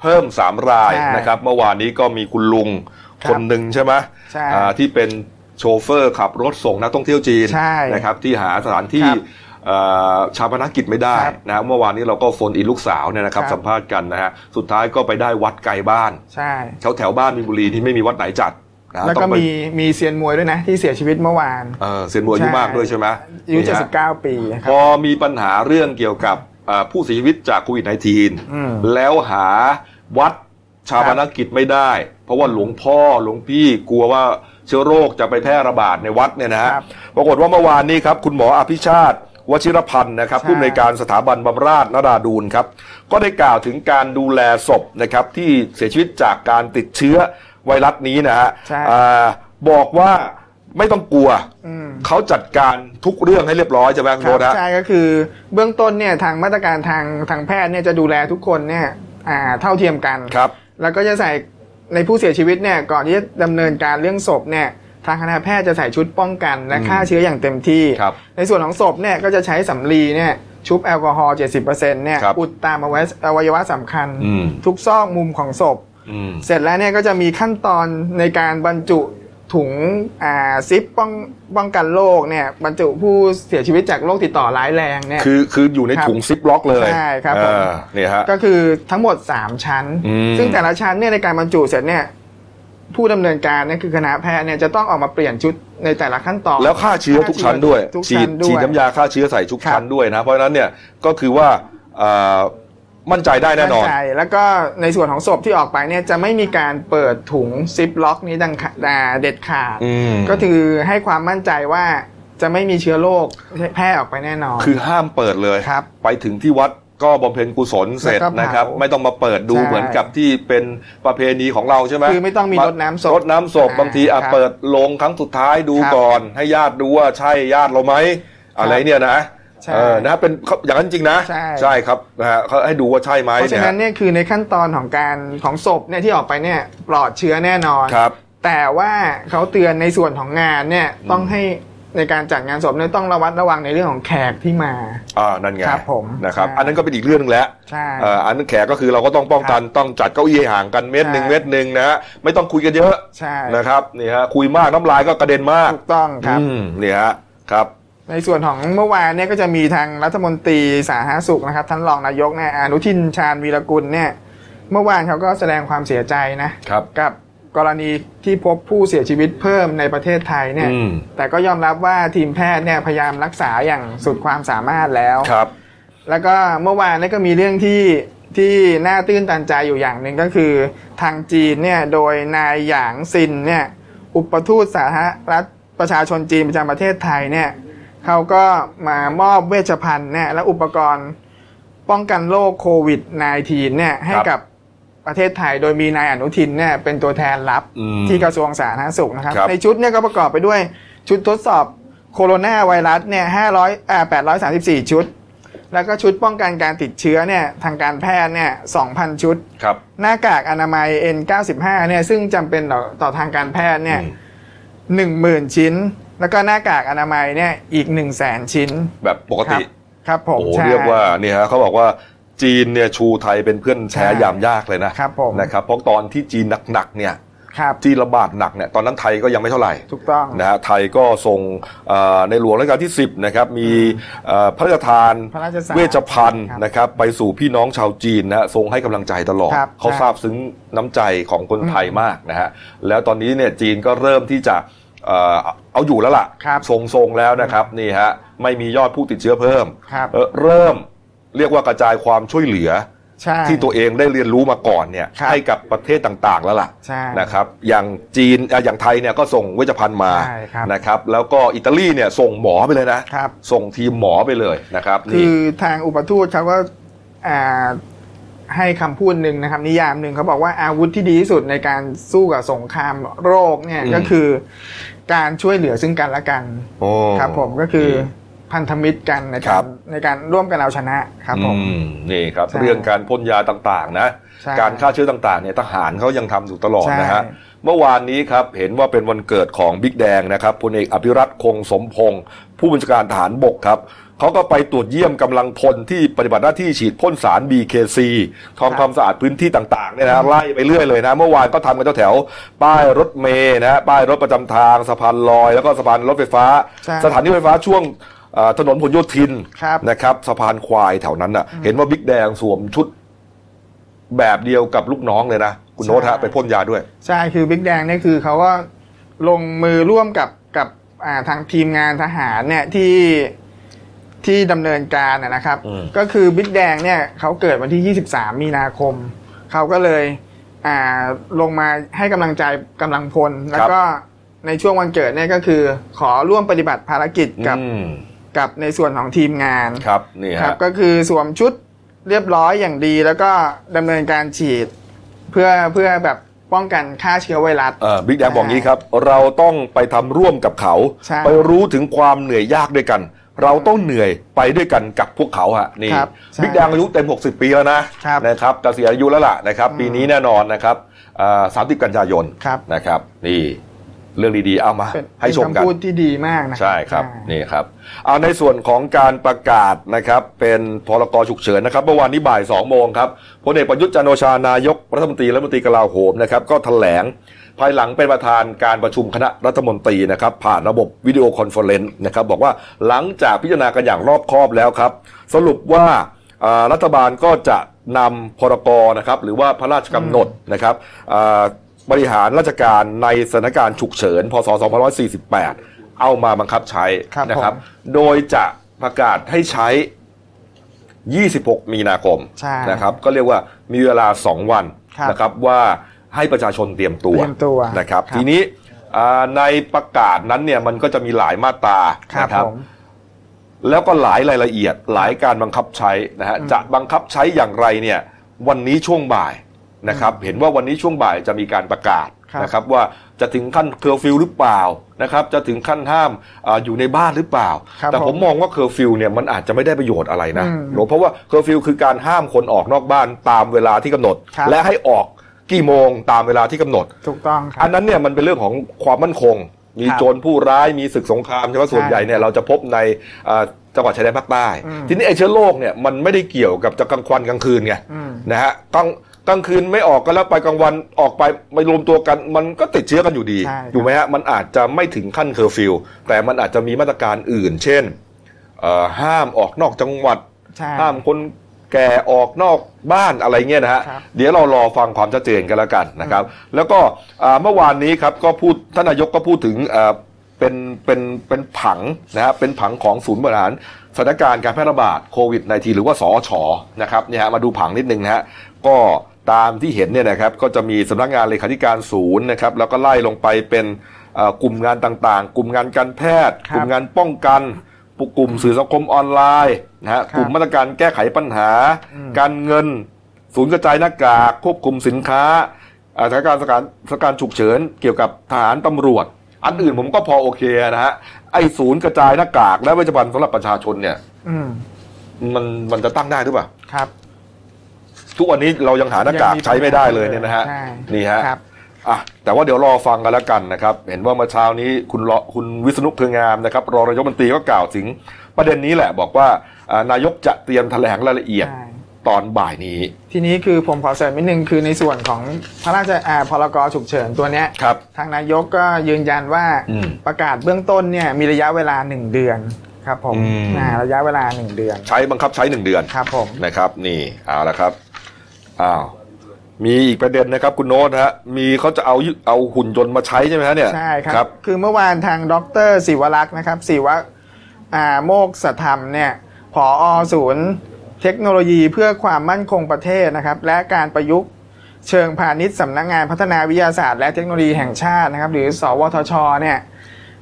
เพิ่ม 3 รายใช่นะครับ เมื่อวานนี้ก็มีคุณลุงครับคนหนึ่งใช่ไหมใช่อ่าที่เป็นโชเฟอร์ขับรถส่งนักท่องเที่ยวจีนใช่นะครับที่หาสถานที่ครับเอ่อชาปนกิจไม่ได้ครับนะฮะเมื่อวานนี้เราก็โฟนอินลูกสาวเนี่ยนะครับครับสัมภาษณ์กันนะฮะสุดท้ายก็ไปได้วัดไกลบ้านใช่แถวแถวบ้านมีนบุรีที่ไม่มีวัดไหนจัดนะฮะ แล้วต้ก็องไปมีมีเซียนมวยด้วยนะ ที่เสียชีวิตเมื่อวานเออเซียนมวยอายุมากด้วยใช่ไหมอายุนี่ฮะ79 ปีนะคพรับอมีปัญหาเรื่องเกี่ยวกับอ่าผู้เสียชีวิตจากโควิดอืม -19 แล้วหาวัดชาปนกิจไม่ได้ เพราะว่าหลวงพ่อหลวงพี่กลัวว่าเชื้อโรคจะไปแพร่ระบาดในวัดเนี่ยนะฮะครับปรากฏว่าเมื่อวานนี้ครับ คุณหมออภิชาติวชิรพันธ์นะครับใช่ผู้อำนวยการสถาบันบำราศนราดูนครับ ก็ได้กล่าวถึงการดูแลศพนะครับที่เสียชีวิตจากการติดเชื้อ ไวรัสนี้นะฮะใช่ อ่าบอกว่าไม่ต้องกลัว อืม เขาจัดการทุกเรื่องให้เรียบร้อยใช่ไหมคุณครัโรบสฮะ ใช่ก็คือเบื้องต้นเนี่ยทางมาตรการทางทางแพทย์เนี่ยจะดูแลทุกคนเนี่ยอ่าเท่าเทียมกัน ครับ แล้วก็จะใส่ในผู้เสียชีวิตเนี่ยก่อนที่จะดำเนินการเรื่องศพเนี่ยทางคณะแพทย์จะใส่ชุดป้องกันและอืมฆ่าเชื้ออย่างเต็มที่ ครับในส่วนของศพเนี่ยก็จะใช้สำลีเนี่ยชุบแอลกอฮอล์70%เนี่ยครับอุดตามอวัยอวัยวะสำคัญ อืม ทุกซอกมุมของศพอืม เสร็จแล้วเนี่ยก็จะมีขั้นตอนในการบรรจุถุงอ่าซิปป้องป้องกันโรคเนี่ยบรรจุผู้เสียชีวิตจากโรคติดต่อร้ายแรงเนี่ยคือคืออยู่ในครับถุงซิปล็อกเลยใช่ครับผมอ่าเนี่ยฮะก็คือทั้งหมด 3 ชั้นอืมซึ่งแต่ละชั้นเนี่ยในการบรรจุเสร็จเนี่ยผู้ดำเนินการเนี่ยคือคณะแพทย์เนี่ยจะต้องออกมาเปลี่ยนชุดในแต่ละขั้นตอน แล้วฆ่าเชื้อทุกชั้นด้วยทุกฉีชั้ดนด้วยฉีดน้ำยาฆ่าเชื้อใส่ทุกครับชั้นด้วยนะเพราะฉะนั้นเนี่ยก็คือว่าอ่า มั่นใจได้แน่นอนมั่ใจแล้วก็ในส่วนของศพที่ออกไปเนี่ยจะไม่มีการเปิดถุงซิปล็อกนี้ดังขาอ่าเด็ดขาดอืมก็คือให้ความมั่นใจว่าจะไม่มีเชื้อโรคแพร่ออกไปแน่นอน คือห้ามเปิดเลยครับ ไปถึงที่วัดก็บำเพ็ญกุศลเสร็จแล้วก็เผานะครับ ไม่ต้องมาเปิดดูใช่เหมือนกับที่เป็นประเพณีของเราใช่ไหมคือไม่ต้องมีรดน้ำศพรดน้ำศพอ่าบางทีอะครับเปิดลงครั้งสุดท้ายดูครับก่อน ให้ญาติดูว่าใช่ญาติเราไหมอะไรเนี่ยนะใช่ เออนะเป็นอย่างนั้นจริงนะ ใช่ครับนะฮะเขาให้ดูว่าใช่ไหมเพราะฉะนั้นเนี่ยเนี่ยคือในขั้นตอนของการของศพเนี่ยที่ออกไปเนี่ยปลอดเชื้อแน่นอนครับ แต่ว่าเขาเตือนในส่วนของงานเนี่ยต้องให้ในการจัดงานศพเนี่ยต้องระวัดระวังในเรื่องของแขกที่มา อ่า นั่นไงครับผมนะครับใช่อันนั้นก็เป็นอีกเรื่องหนึงแล้วใช่เอ่ออันนั้นแขกก็คือเราก็ต้องป้องกันต้องจัดเก้าอี้ให้ห่างกันเมตรหนึ่งใช่เมตรหนึ่งนะฮะไม่ต้องคุยกันเยอะใช่นะครับนี่ฮะคุยมากน้ำลายก็กระเด็นมากถูกต้องครับอืมนี่ฮะครับ ในส่วนของเมื่อวานเนี่ยก็จะมีทางรัฐมนตรีสาธารณสุขนะครับท่านรองนายกเนี่ยอนุทินชาญวีรกุลเนี่ยเมื่อวานเขาก็แสดงความเสียใจนะครับกับกรณีที่พบผู้เสียชีวิตเพิ่มในประเทศไทยเนี่ยอืมแต่ก็ยอมรับว่าทีมแพทย์เนี่ยพยายามรักษาอย่างสุดความสามารถแล้วครับ แล้วก็เมื่อวานเนี่ยก็มีเรื่องที่ที่น่าตื้นตันใจอยู่อย่างหนึ่งก็คือ ทางจีนเนี่ยโดยนายหยางซินเนี่ยอุปทูตสาธารณรัฐประชาชนจีนประจำประเทศไทยเนี่ย เขาก็มามอบเวชภัณฑ์เนี่ยและอุปกรณ์ป้องกันโรคโควิด -19 เนี่ยให้ครับกับประเทศไทยโดยมีนายอนุทินเนี่ยเป็นตัวแทนรับอืมที่กระทรวงสาธารณสุขนะครับครับ ในชุดเนี่ยก็ประกอบไปด้วยชุดทดสอบโคโรนาไวรัสเนี่ย500อ่า834ชุด แล้วก็ชุดป้องกันการติดเชื้อเนี่ยทางการแพทย์เนี่ย2,000ชุดครับหน้ากากอนามัย N95 เนี่ยซึ่งจำเป็นต่อต่อทางการแพทย์เนี่ยอืมหนึ่งหมื่นชิ้น แล้วก็หน้ากากอนามัยเนี่ยอีก1นึ่งแสนชิ้นแบบปกติครับผมโอ้ใช่เรียกว่าเนี่ยฮะเขาบอกว่าจีนเนี่ยชูไทยเป็นเพื่อนแท้ใช่ยามยากเลยนะครับผมนะครับเพราะตอนที่จีนหนักๆเนี่ยครับที่ระบาดหนักเนี่ยตอนนั้นไทยก็ยังไม่เท่าไหร่ถูกต้องนะฮะไทยก็ส่งเอ่อในหลวงรัชกาลที่ 10นะครับมีเอ่อพระราชทานพระราชทานเวชภัณฑ์ครับนะครับไปสู่พี่น้องชาวจีนนะฮะทรงให้กำลังใจตลอดครับเขาใช่ซาบซึ้งน้ำใจของคนไทยอืมมากนะฮะแล้วตอนนี้เนี่ยจีนก็เริ่มที่จะ เอ่อเอาอยู่แล้วล่ะครับทรงทรงๆแล้วนะครับนี่ฮะไม่มียอดผู้ติดเชื้อเพิ่มครับเอ่อเริ่มเรียกว่ากระจายความช่วยเหลือใช่ที่ตัวเองได้เรียนรู้มาก่อนเนี่ยครับให้กับประเทศต่างๆแล้วล่ะใช่นะครับอย่างจีนอะอย่างไทยเนี่ยก็ส่งเวชภัณฑ์มาใช่ครับนะครับแล้วก็อิตาลีเนี่ยส่งหมอไปเลยนะครับส่งทีมหมอไปเลยนะครับคืนี่อทางอุปทูตเขาก็อ่าให้คำพูดหนึ่งนะครับ นิยามหนึ่งเขาบอกว่าอาวุธที่ดีที่สุดในการสู้กับสงครามโรคเนี่ยก็คือ การช่วยเหลือซึ่งกันและกันโอ้ครับผมก็คือพันธมิตรกันในครัการบในการร่วมกันเอาชนะครับผมอืมนี่ครับใช่เรื่องการพ่นยาต่างๆนะใช่การฆ่าเชื้อต่างๆเนี่ยทหารเขายังทำอยู่ตลอดใช่นะฮะเมื่อวานนี้ครับเห็นว่าเป็นวันเกิดของบิ๊กแดงนะครับพลเอกอภิรัตคงสมพงศ์ผู้บัญชาการทหารบกครับ เขาก็ไปตรวจเยี่ยมกำลังพลที่ปฏิบัติหน้าที่ฉีดพ่นสาร BKC ทำความสะอาดพื้นที่ต่างๆเนี่ยนะไล่ไปเรื่อยเลยนะเมื่อวานก็ทำกันแถวๆป้ายรถเมย์นะป้ายรถประจำทางสะพานลอย แล้วก็สะพานรถไฟฟ้าใช่สถานีรถไฟฟ้าช่วงเอ่อถนนผลโยธินครับนะครับสะพานควายแถวนั้นน่ะ เห็นว่าบิ๊กแดงสวมชุดแบบเดียวกับลูกน้องเลยนะ คุณใช่โน้ตฮะไปพ่นยาด้วย ใช่คือบิ๊กแดงเนี่ยคือเขาก็ลงมือร่วมกับกับอ่าทางทีมงานทหารเนี่ยที่ ที่ดำเนินการนะนะครับอืมก็คือบิ๊กแดงเนี่ยเขาเกิดวันที่ 23 มีนาคม เขาก็เลยอ่าลงมาให้กำลังใจกำลังพล แล้วก็ในช่วงวันเกิดเนี่ยก็คือขอร่วมปฏิบัติภารกิจกับอืมกับในส่วนของทีมงานครับนี่ครัฮะบก็คือสวมชุดเรียบร้อยอย่างดีแล้วก็ดำเนินการฉีด เพื่อเพื่อแบบ ป้องกันฆ่าเชื้อไวรัสเออบิ๊กแดงบอกงี้ครับ เราต้องไปทำร่วมกับเขาใช่ไปรู้ถึงความเหนื่อยยากด้วยกัน เราต้องเหนื่อยไปด้วยกันกับพวกเขาฮะนี่ครับใช่บิ๊กแดงอายุเต็ม 60 ปีแล้วนะครับนะครับเกษียณอายุแล้วล่ะนะครับอืมปีนี้แน่นอนนะครับสามสิบกันยายนครับนะครับนี่ เรื่องดีๆเอามาเป็นให้ชมกันเป็คำพูดที่ดีมากนะใช่ครับนี่ครับเอาในส่วนของการประกาศนะครับ เป็นพรกฉุกเฉินนะครับเมื่อวานนี้บ่าย2โมงครับพลเอกประยุทธ์จันทร์โอชานายกรัฐมนตรีและรัฐมนตรีกลาโหมนะครับก็แถลงภายหลังเป็นประธานการประชุมคณะรัฐมนตรีนะครับ ผ่านระบบวิดีโอคอนเฟอเรนซ์นะครับ บอกว่าหลังจากพิจารณากันอย่างรอบคอบแล้วครับ สรุปว่าอ่ารัฐบาลก็จะนำพรกนะครับ หรือว่าพระราชกำหนดนะครับอ่า บริหารราชการในสถานการณ์ฉุกเฉิน พศ 2548 เอามาบังคับใช้ครับนะครับผมโดยจะประกาศให้ใช้ 26 มีนาคมใช่นะครับ ก็เรียกว่ามีเวลา 2 วันครับนะครับว่าให้ประชาชนเตรียมตัวเตรียมตัวนะครับครับ ทีนี้อ่าในประกาศนั้นเนี่ยมันก็จะมีหลายมาตราครับนะครับผมแล้วก็หลายรายละเอียดหลายการบังคับใช้นะฮะจะบังคับใช้อย่างไรเนี่ยวันนี้ช่วงบ่าย นะครับเห็นว่าวันนี้ช่วงบ่ายจะมีการประกาศครับนะครับว่าจะถึงขั้นเคอร์ฟิวหรือเปล่านะครับจะถึงขั้นห้ามอาอยู่ในบ้านหรือเปล่าครับแต่ผมผมมองว่าเคอร์ฟิวเนี่ยมันอาจจะไม่ได้ประโยชน์อะไรนะอืมหรอกเพราะว่าเคอร์ฟิวคือการห้ามคนออกนอกบ้านตามเวลาที่กำหนดครับและให้ออกกี่โมงตามเวลาที่กำหนดถูกต้องครับ อันนั้นเนี่ยมันเป็นเรื่องของความมั่นคง มีครับโจรผู้ร้ายมีศึกสงครามใช่ไหมส่วนใหญ่เนี่ยเราจะพบในอ่าจังหวัดชายแดนภาคใต้อืมทีนี้ไอ้เชื้อโรคเนี่ยมันไม่ได้เกี่ยวกับจะกลางวันกลางคืนไงอืมนะฮะกลาง กลางคืนไม่ออกกันแล้วไปกลางวันออกไปไม่รวมตัวกัน มันก็ติดเชื้อกันอยู่ดีใช่ครับถูกไหมฮะมันอาจจะไม่ถึงขั้นเคอร์ฟิวแต่มันอาจจะมีมาตรการอื่น เช่นเอ่อห้ามออกนอกจังหวัด ใช่ ห้ามคนแก่ออกนอกบ้านอะไรเงี้ยนะฮะครับ เดี๋ยวเรารอฟังความชัดเจนกันแล้วกันนะครับ แล้วก็อ่าเมื่อวานนี้ครับก็พูดท่านนายกก็พูดถึงอ่าเป็นเป็นเป็นผังนะฮะเป็นผังของศูนย์บริหารสถานการณ์การแพร่ระบาดโควิด -19 หรือว่าสอชนะครับเนี่ยฮะมาดูผังนิดนึงนะฮะก็ ตามที่เห็นเนี่ยนะครับก็จะมีสำนักงานเลขาธิการศูนย์นะครับแล้วก็ไล่ลงไปเป็นอ่ากลุ่มงานต่างๆ กลุ่มงานการแพทย์ครับกลุ่มงานป้องกันกลุ่มสื่อสังคมออนไลน์นะฮะครับกลุ่มมาตรการแก้ไขปัญหาอืมการเงิน ศูนย์กระจายหน้ากากควบคุมสินค้าอ่าสถานการณ์สถานสถานการณ์ฉุกเฉินเกี่ยวกับทหารตำรวจ อันอื่นผมก็พอโอเคนะฮะไอ้ศูนย์กระจายหน้ากาก และเวชภัณฑ์สำหรับประชาชนเนี่ยอืมมันมันจะตั้งได้หรือเปล่าครับ ทุกวันนี้เรายังหาหน้ากากยังมีใช้ไม่ได้เลยเนี่ยนะฮะใช่นี่ฮะครับอะแต่ว่าเดี๋ยวรอฟังกันแล้วกันนะครับ เห็นว่าเมื่อเช้านี้คุณรอคุณวิษณุเครืองามนะครับรองนายกบัญชีก็กล่าวถึงประเด็นนี้แหละบอกว่าอ่านายกจะเตรียมแถลงรายละเอียดใช่ตอนบ่ายนี้ ทีนี้คือผมขอเสริมนิดนึงคือในส่วนของพระราชอาพรกฉุกเฉินตัวเนี้ยครับทางนายกก็ยืนยันว่าอืมประกาศเบื้องต้นเนี่ยมีระยะเวลาหนึ่งเดือนครับผมอืมอ่าระยะเวลาหนึ่งเดือน ใช้บังคับใช้หนึ่งเดือนครับผมนะครับนี่เอาละครับ อ้าวมีอีกประเด็นนะครับคุณโน้ตฮะมีเขาจะเอาเอาหุ่นยนต์มาใช้ใช่ไหมฮะเนี่ยใช่ครับ คือเมื่อวานทางดรศิวรักษ์นะครับศิวะอ่าโมกษธรรมเนี่ยผอศูนย์ เทคโนโลยีเพื่อความมั่นคงประเทศนะครับ และการประยุกต์เชิงพาณิชย์สำนักงานพัฒนาวิทยาศาสตร์ และเทคโนโลยีแห่งชาตินะครับ หรือ สวทชเนี่ย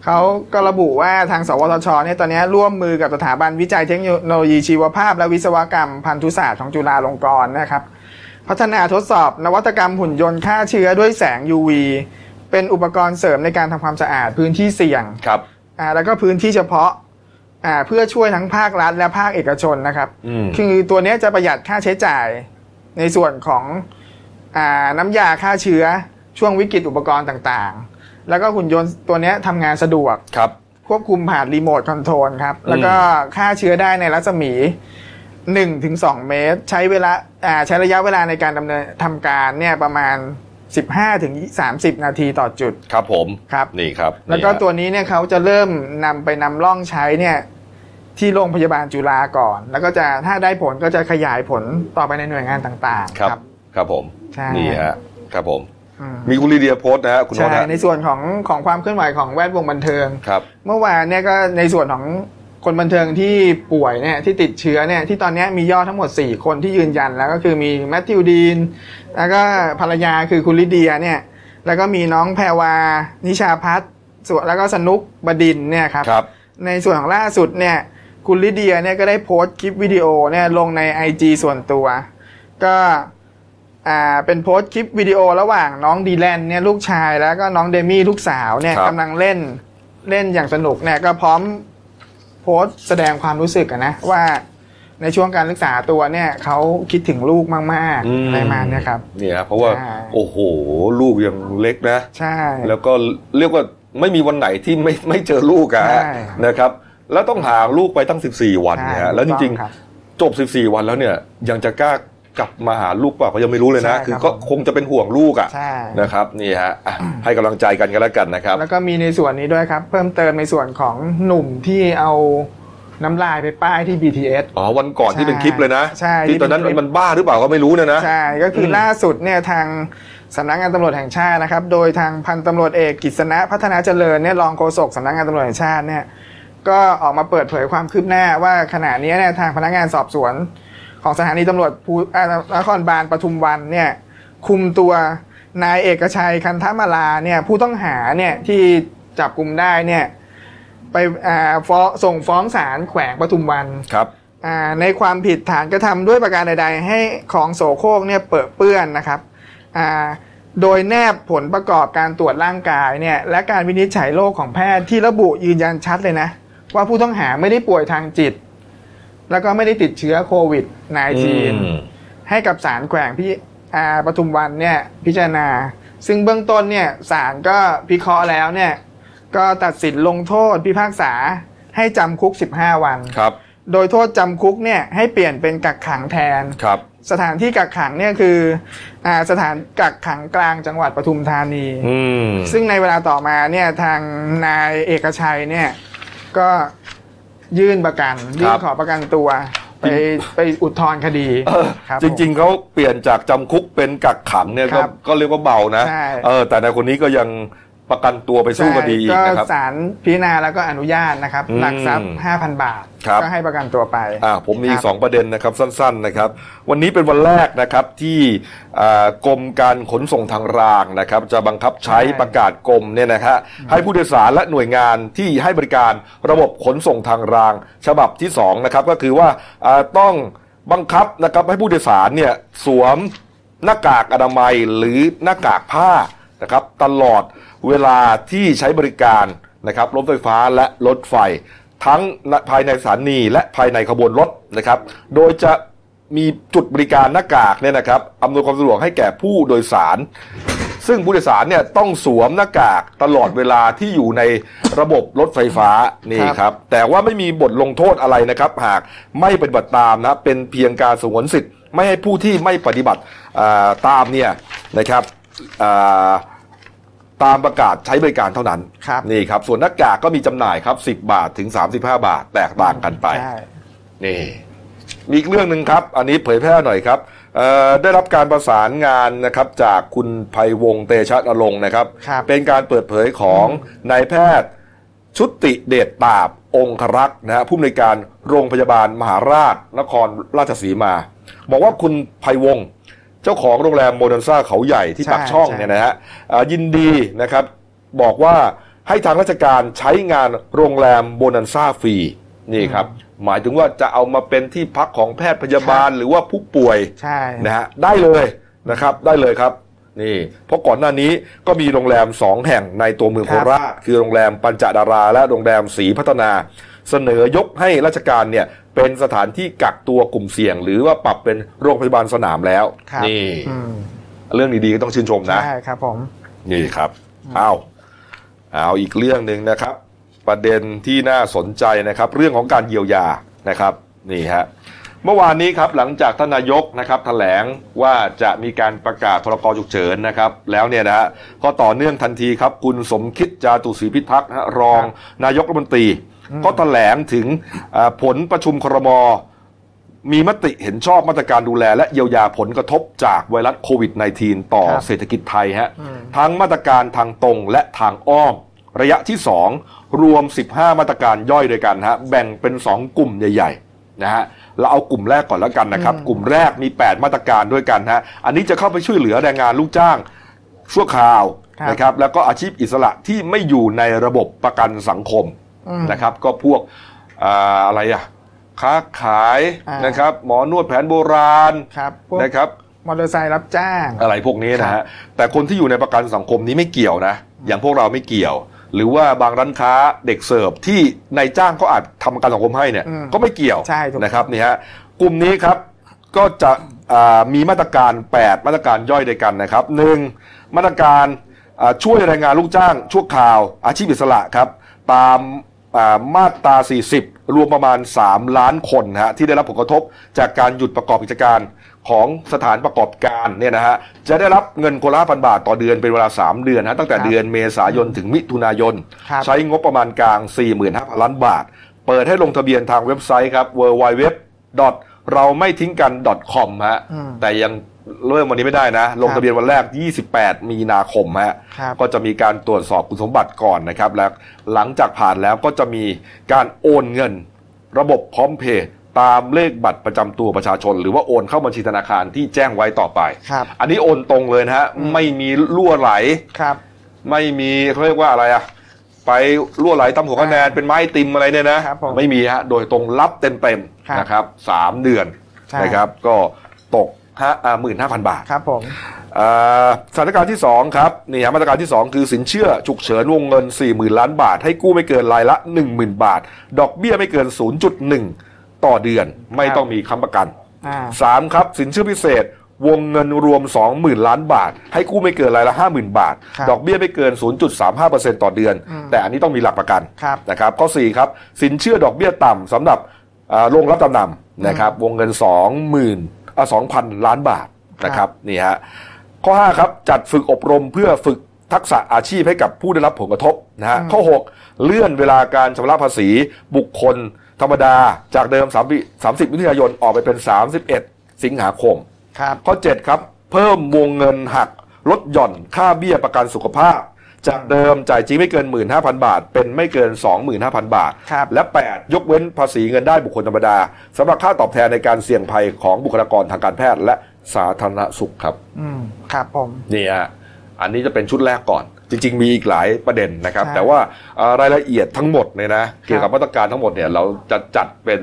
เขาก็ระบุว่าทาง สวทชเนี่ยตอนนี้ร่วมมือกับสถาบันวิจัยเทคโนโลยีชีวภาพ และวิศวกรรมพันธุศาสตร์ของจุฬาลงกรณ์นะครับ พัฒนาทดสอบนวัตกรรมหุ่นยนต์ฆ่าเชื้อด้วยแสง UV เป็นอุปกรณ์เสริมในการทำความสะอาดพื้นที่เสี่ยงครับอ่าแล้วก็พื้นที่เฉพาะอ่าเพื่อช่วยทั้งภาครัฐและภาคเอกชนนะครับ อืม คือตัวเนี้ยจะประหยัดค่าใช้จ่ายในส่วนของอาน้ำยาฆ่าเชื้อช่วงวิกฤตอุปกรณ์ต่างๆ แล้วก็หุ่นยนต์ตัวเนี้ยทำงานสะดวก ครับ ควบคุมผ่านรีโมทคอนโทรลครับ แล้วก็ฆ่าเชื้อได้ในรัศมี 1-2เมตร ใช้เวลาอ่าใช้ระยะเวลาในการดำเนินทำการเนี่ยประมาณ 15-30 นาทีต่อจุด ครับผมครับนี่ครับ แล้วก็นี่ฮะตัวนี้เนี่ยเขาจะเริ่มนำไปนำร่องใช้เนี่ยที่โรงพยาบาลจุฬาก่อน แล้วก็จะถ้าได้ผลก็จะขยายผลต่อไปในหน่วยงานต่างๆ ครับ ครับผมใช่นี่ฮะครับผมอืมมีคุณลีเดียโพสต์นะฮะคุณโน้ใช่ตฮะในส่วนของของความเคลื่อนไหวของแวดวงบันเทิงครับ เมื่อวานเนี่ยก็ในส่วนของ คนบันเทิงที่ป่วยเนี่ยที่ติดเชื้อเนี่ยที่ตอนเนี้ยมียอดทั้งหมด 4 คนที่ยืนยันแล้วก็คือมีแมทธิวดีน แล้วก็ภรรยาคือคุณลิเดียเนี่ยแล้วก็มีน้องแพรวา นิชาพัฒน์ส่วนแล้วก็สนุกบดินทร์เนี่ยครับครับในส่วนของล่าสุดเนี่ยคุณลิเดียเนี่ยก็ได้โพสต์คลิปวิดีโอเนี่ยลงใน IG ส่วนตัว ก็อ่าเป็นโพสต์คลิปวิดีโอระหว่างน้องดีแลนเนี่ยลูกชายแล้วก็น้องเดมี่ลูกสาวเนี่ยครับกำลังเล่นเล่นอย่างสนุกเนี่ยก็พร้อม โพสต์แสดงความรู้สึกอะนะว่าในช่วงการรักษาตัวเนี่ยเขาคิดถึงลูกมากอืมๆอะไรประมาณเนี้ยครับเนี่ยเพราะว่าใช่โอ้โหลูกยังเล็กนะ ใช่ แล้วก็เรียกว่าไม่มีวันไหนที่ไม่ไม่เจอลูกอะฮะใช่นะครับ แล้วต้องห่างลูกไปตั้ง 14 วันใช่เนี่ยฮะแล้วจริงถูกต้องครับๆจบ 14 วันแล้วเนี่ยยังจะกล้า กลับมาหาลูกเปล่าก็ยังไม่รู้เลยนะใช่คือครับก็ผมคงจะเป็นห่วงลูกอะใช่นะครับนี่ฮะอะให้กำลังใจกันกันแล้วกันนะครับ แล้วก็มีในส่วนนี้ด้วยครับ เพิ่มเติมในส่วนของหนุ่มที่เอาน้ำลายไปป้ายที่ BTS อ๋อวันก่อนที่เป็นคลิปเลยนะใช่ที่ตอนนั้นที่เป็นคลิปมันบ้าหรือเปล่าก็ไม่รู้เนะนะใช่ก็คืออมล่าสุดเนี่ยทางสำนักงานตำรวจแห่งชาตินะครับ โดยทางพันตำรวจเอกกิษณะพัฒนาเจริญเนี่ยรองโฆษกสำนักงานตำรวจแห่งชาติเนี่ยก็ออกมาเปิดเผยความคืบหน้าว่าขณะนี้เนี่ยทางพนักงานสอบสวน ของสถานีตำรวจภูอ่านครบาลปทุมวันเนี่ยคุมตัวนายเอกชัยคันธมาลาเนี่ยผู้ต้องหาเนี่ยที่จับกลุ่มได้เนี่ยไปอ่าฟ้องส่งฟ้องศาลแขวงปทุมวันครับอ่าในความผิดฐานกระทำด้วยประการใดๆ ให้ของโสโครกเนี่ยเปิดเปื้อนนะครับอ่าโดยแนบผลประกอบการตรวจร่างกายเนี่ยและการวินิจฉัยโรคของแพทย์ที่ระบุยืนยันชัดเลยนะ ว่าผู้ต้องหาไม่ได้ป่วยทางจิต แล้วก็ไม่ได้ติดเชื้อโควิดอืม -19 ให้กับศาลแขวงพี่อ่าปทุมวันเนี่ยพิจารณา ซึ่งเบื้องต้นเนี่ยศาลก็พิเคราะห์แล้วเนี่ยก็ตัดสินลงโทษพิพากษาให้จำคุก 15 วันครับ โดยโทษจำคุกเนี่ยให้เปลี่ยนเป็นกักขังแทนครับสถานที่กักขังเนี่ยคืออาสถานกักขังกลางจังหวัดปทุมธานีอืมซึ่งในเวลาต่อมาเนี่ยทางนายเอกชัยเนี่ยก็ ยื่นประกันยื่นขอประกันตัว ไปไปอุทธรณ์คดีเออครับจริง ๆเขาเปลี่ยนจากจำคุกเป็นกักขังเนี่ยคก็รับก็เรียกว่าเบานะใช่เออแต่ในคนนี้ก็ยัง ประกันตัวไปสู้คดีอีกก็นะครับศาลพิจารณาแล้วก็อนุญาตนะครับอืมหลักทรัพย์5,000 บาทครับก็ให้ประกันตัวไปอ่าผมมีอีคกรับสองประเด็นนะครับสั้นๆนะครับ วันนี้เป็นวันแรกนะครับที่อ่ากรมการขนส่งทางรางนะครับ จะบังคับใช้ใช่ประกาศกรมเนี่ยนะฮะให้ผู้โดยสารและหน่วยงานที่ให้บริการระบบขนส่งทางราง ฉบับที่สองนะครับก็คือว่าอ่าต้องบังคับนะครับให้ผู้โดยสารเนี่ยสวมหน้ากากอนามัยหรือหน้ากากผ้า นะครับตลอดเวลาที่ใช้บริการนะครับรถไฟฟ้าและรถไฟ ทั้งภายในสถานีและภายในขบวนรถนะครับ โดยจะมีจุดบริการหน้ากากเนี่ยนะครับอำนวยความสะดวกให้แก่ผู้โดยสาร ซึ่งผู้โดยสารเนี่ยต้องสวมหน้ากากตลอดเวลาที่อยู่ในระบบรถไฟฟ้านี่ครับ แต่ว่าไม่มีบทลงโทษอะไรนะครับ หากไม่ปฏิบัติตามนะเป็นเพียงการสงวนสิทธิ์ ไม่ให้ผู้ที่ไม่ปฏิบัติอ่าตามเนี่ยนะครับอ่า ตามประกาศใช้บริการเท่านั้นครับนี่ครับ ส่วนหน้ากากก็มีจำหน่ายครับ 10 บาทถึง 35 บาทแตกต่างกันไป ใช่นี่มีอีกเรื่องหนึ่งครับ อันนี้เผยแพร่หน่อยครับเอ่อได้รับการประสานงานนะครับจากคุณไพวงษ์เตชะณรงค์นะครับ ครับ เป็นการเปิดเผยของนายแพทย์ชุติเดชตาบ องครักษ์นะฮะผู้อำนวยการโรงพยาบาลมหาราชนครราชสีมา บอกว่าคุณไพวงษ์ เจ้าของโรงแรมโบนันซ่าเขาใหญ่ที่ใช่ปากช่องใช่เนี่ยนะฮะอ่ายินดีนะครับบอกว่าให้ทางราชการใช้งานโรงแรมโบนันซ่าฟรีนี่ครับ หมายถึงว่าจะเอามาเป็นที่พักของแพทย์พยาบาลหรือว่าผู้ป่วยใช่นะฮะได้เลยนะครับได้เลยครับนี่เพราะก่อนหน้านี้ก็มีโรงแรมสองแห่งในตัวเมืองคโครับราชคือโรงแรมปัญจดารา และโรงแรมศรีพัฒนา เสนอยกให้ราชการเนี่ยเป็นสถานที่กักตัวกลุ่มเสี่ยง หรือว่าปรับเป็นโรงพยาบาลสนามแล้วครับนี่อืมเรื่องดีๆก็ต้องชื่นชมนะ ใช่ครับผม นี่ครับเอาเอาอีกเรื่องหนึ่งนะครับ ประเด็นที่น่าสนใจนะครับ เรื่องของการเยียวยานะครับนี่ฮะเมื่อวานนี้ครับหลังจากท่านนายกนะครับแถลงว่าจะมีการประกาศพรกฉุกเฉินนะครับแล้วเนี่ยนะฮะก็ต่อเนื่องทันทีครับคุณสมคิดจาตุศรีพิทักษ์นะฮะรองนายกรัฐมนตรี ก็แถลงถึงอ่าผลประชุมครม มีมติเห็นชอบมาตรการดูแล และเยียวยาผลกระทบจากไวรัสโควิด -19 ต่อครับเศรษฐกิจไทยฮะอืมทั้งมาตรการทางตรงและทางอ้อม ระยะที่ 2 รวม 15 มาตรการย่อยด้วยกันฮะแบ่งเป็น 2 กลุ่มใหญ่ๆนะฮะเราเอากลุ่มแรกก่อนแล้วกันนะครับ กลุ่มแรกมี 8 มาตรการด้วยกันฮะอันนี้จะเข้าไปช่วยเหลือแรงงานลูกจ้างชั่วคราวครับนะครับแล้วก็อาชีพอิสระที่ไม่อยู่ในระบบประกันสังคมอืม นะครับ ก็พวกอ่าอะไรอะค้าขายอ่านนะครับ หมอนวดแผนโบราณครับพวกนะครับมอเตอร์ไซค์รับจ้าง อะไรพวกนี้นะครัฮะบแต่คนที่อยู่ในประกันสังคมนี้ไม่เกี่ยวนะ อย่างพวกเราไม่เกี่ยว หรือว่าบางร้านค้าเด็กเสิร์ฟที่นายจ้างก็อาจทำประกันสังคมให้เนี่ยอืมก็ไม่เกี่ยวใช่ถูกนะครับนี่ฮะกลุ่มนี้ครับก็จะอ่ามีมาตรการ 8 มาตรการย่อยด้วยกันนะครับ 1. มาตรการอ่าช่วยแรงงานลูกจ้างชั่วคราวอาชีพอิสระครับ ตามอ่า มาตรา 40 รวมประมาณ 3 ล้านคนนะฮะที่ได้รับผลกระทบจากการหยุดประกอบกิจการของสถานประกอบการเนี่ยนะฮะจะได้รับเงินคนละพันบาทต่อเดือนเป็นเวลา 3 เดือนนะตั้งแต่ครับเดือนเมษายนถึงมิถุนายนครับใช้งบประมาณกลาง 45,000 ล้านบาท เปิดให้ลงทะเบียนทางเว็บไซต์ครับ w w w เราไม่ทิ้งกัน .com ฮะอืมแต่ยัง เริ่มวันนี้ไม่ได้นะ ลงทะเบียนวันแรก 28 มีนาคมฮะครับก็จะมีการตรวจสอบคุณสมบัติก่อนนะครับแล้วหลังจากผ่านแล้วก็จะมีการโอนเงิน ระบบพร้อมเพย์ตามเลขบัตรประจำตัวประชาชน หรือว่าโอนเข้าบัญชีธนาคารที่แจ้งไว้ต่อไปครับอันนี้โอนตรงเลยนะฮะไม่มีรั่วไหลครับ ไม่มีเขาเรียกว่าอะไรอะไปรั่วไหลตำหัวคะแนนเป็นไม้ติมอะไรเนี่ยนะครับผมไม่มีฮะโดยตรงรับเต็มเต็มๆครับนะครับสามเดือนใช่นะครับ ก็ตก ห้าหมื่นห้าพันบาทครับผมอ่าสถานการณ์ที่ 2 ครับนี่ฮะมาตรการที่ 2 คือสินเชื่อฉุกเฉินวงเงิน 40,000 ล้านบาท ให้กู้ไม่เกินรายละ 10,000 บาท ดอกเบี้ยไม่เกิน 0.1 ต่อเดือน ไม่ต้องมีค้ำประกันอ่า3ครับ สินเชื่อพิเศษวงเงินรวม 20,000 ล้านบาท ให้กู้ไม่เกินรายละ 50,000 บาทครับดอกเบี้ยไม่เกิน 0.35%ต่อเดือนอืมแต่อันนี้ต้องมีหลักประกันครับนะครับข้อ4ครับสินเชื่อดอกเบี้ยต่ำสำหรับอ่าโรงรับจำนำนะครับวงเงิน 20,000 อ่า2,000ล้านบาทนะครับนี่ฮะข้อ 5 ครับจัดฝึกอบรมเพื่อฝึกทักษะอาชีพให้กับผู้ได้รับผลกระทบนะฮะอืมข้อ 6 เลื่อนเวลาการชำระภาษีบุคคลธรรมดาจากเดิม30 30มิถุนายนออกไปเป็น 31 สิงหาคมครับข้อ 7 ครับ เพิ่มวงเงินหักลดหย่อนค่าเบี้ยประกันสุขภาพ จากเดิมจ่ายจริงไม่เกิน 15,000 บาท เป็นไม่เกิน 25,000 บาทครับและ 8 ยกเว้นภาษีเงินได้บุคคลธรรมดาสำหรับค่าตอบแทนในการเสี่ยงภัยของบุคลากรทางการแพทย์และสาธารณสุขครับ อืมครับผมนี่ฮะอันนี้จะเป็นชุดแรกก่อน จริง ๆ มีอีกหลายประเด็นนะครับใช่แต่ว่าเอ่อรายละเอียดทั้งหมดเนี่ยนะเกี่ยวกับมาตรการทั้งหมดเนี่ยเราจะจัดเป็น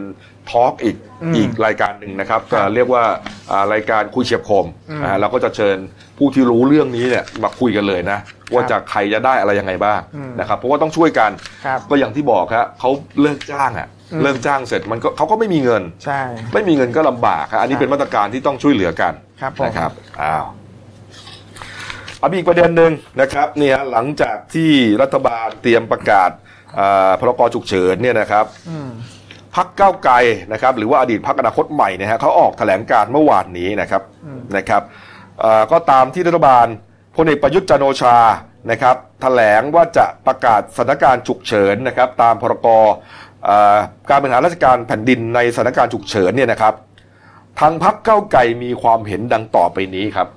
ทอล์กอีกอืมอีกรายการหนึ่งนะครับครับเอ่อเรียกว่าอ่ารายการคุยเฉียบคมอืมนะฮะเราก็จะเชิญผู้ที่รู้เรื่องนี้เนี่ยมาคุยกันเลยนะ ว่าจะใครจะได้อะไรยังไงบ้างอืมนะครับเพราะว่าต้องช่วยกันครับก็อย่างที่บอกครับเขาเลิกจ้างอะอืมเลิกจ้างเสร็จมันก็เขาก็ไม่มีเงินใช่ไม่มีเงินก็ลำบากครับอันนี้ครับเป็นมาตรการที่ต้องช่วยเหลือกันครับผมนะครับอ้าวเอามีอีกประเด็นหนึ่งนะครับเนี่ยหลังจากที่รัฐบาลเตรียมประกาศอ่าพรกฉุกเฉินเนี่ยนะครับอืมพักเก้าวไกลนะครับหรือว่าอดีตพักอนาคตใหม่เนี่ยฮะเขาออกแถลงการเมื่อวานนี้นะครับอืมนะครับเอ่อก็ตามที่รัฐบาล พลเอกประยุทธ์จันโอชานะครับแถลงว่าจะประกาศสถานการณ์ฉุกเฉินนะครับ ตามพรกการบริหารราชการแผ่นดินในสถานการณ์ฉุกเฉินเนี่ยนะครับ ทางพักเก้าไกลมีความเห็นดังต่อไปนี้ครับ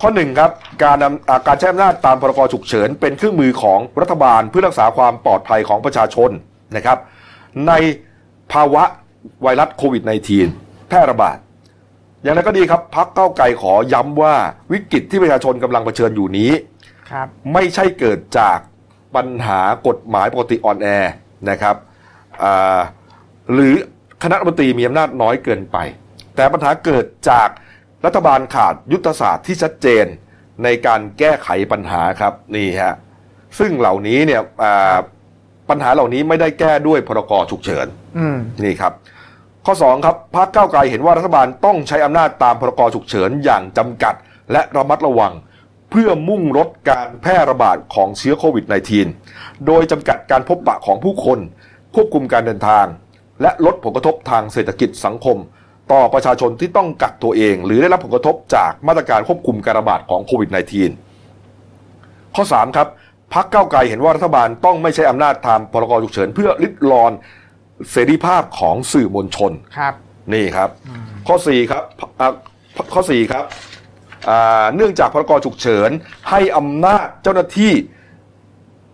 ข้อหนึ่งครับการนำการใช้อำนาจตามพรกฉุกเฉิน เป็นเครื่องมือของรัฐบาลเพื่อรักษาความปลอดภัยของประชาชนนะครับ ในภาวะไวรัสโควิด -19 แพร่ระบาด อย่างไรก็ดีครับพักเก้าวไกลขอย้ำว่าวิกฤตที่ประชาชนกำลังเผชิญอยู่นี้ครับไม่ใช่เกิดจากปัญหากฎหมายปกติอ่อนแอนะครับอ่าหรือคณะรัฐมนตรีมีอำนาจน้อยเกินไป แต่ปัญหาเกิดจากรัฐบาลขาดยุทธศาสตร์ที่ชัดเจนในการแก้ไขปัญหาครับนี่ฮะซึ่งเหล่านี้เนี่ยอ่าปัญหาเหล่านี้ไม่ได้แก้ด้วยพรกฉุกเฉินอืมนี่ครับ ข้อ 2 ครับพรรคก้าวไกลเห็นว่ารัฐบาลต้องใช้อำนาจตามพรกฉุกเฉินอย่างจำกัด และระมัดระวัง เพื่อมุ่งลดการแพร่ระบาดของเชื้อโควิด -19 โดยจำกัดการพบปะของผู้คน ควบคุมการเดินทาง และลดผลกระทบทางเศรษฐกิจสังคม ต่อประชาชนที่ต้องกักตัวเอง หรือได้รับผลกระทบจากมาตรการควบคุมการระบาดของโควิด -19 ข้อ 3 ครับพักเก้าไกลเห็นว่ารัฐบาลต้องไม่ใช้อำนาจตามพรกฉุกเฉินเพื่อลิดรอน เสรีภาพของสื่อมวลชน ครับ นี่ครับ ข้อ4ครับอ่าข้อ4ครับอ่าเนื่องจากพรกฉุกเฉินให้อำนาจเจ้าหน้าที่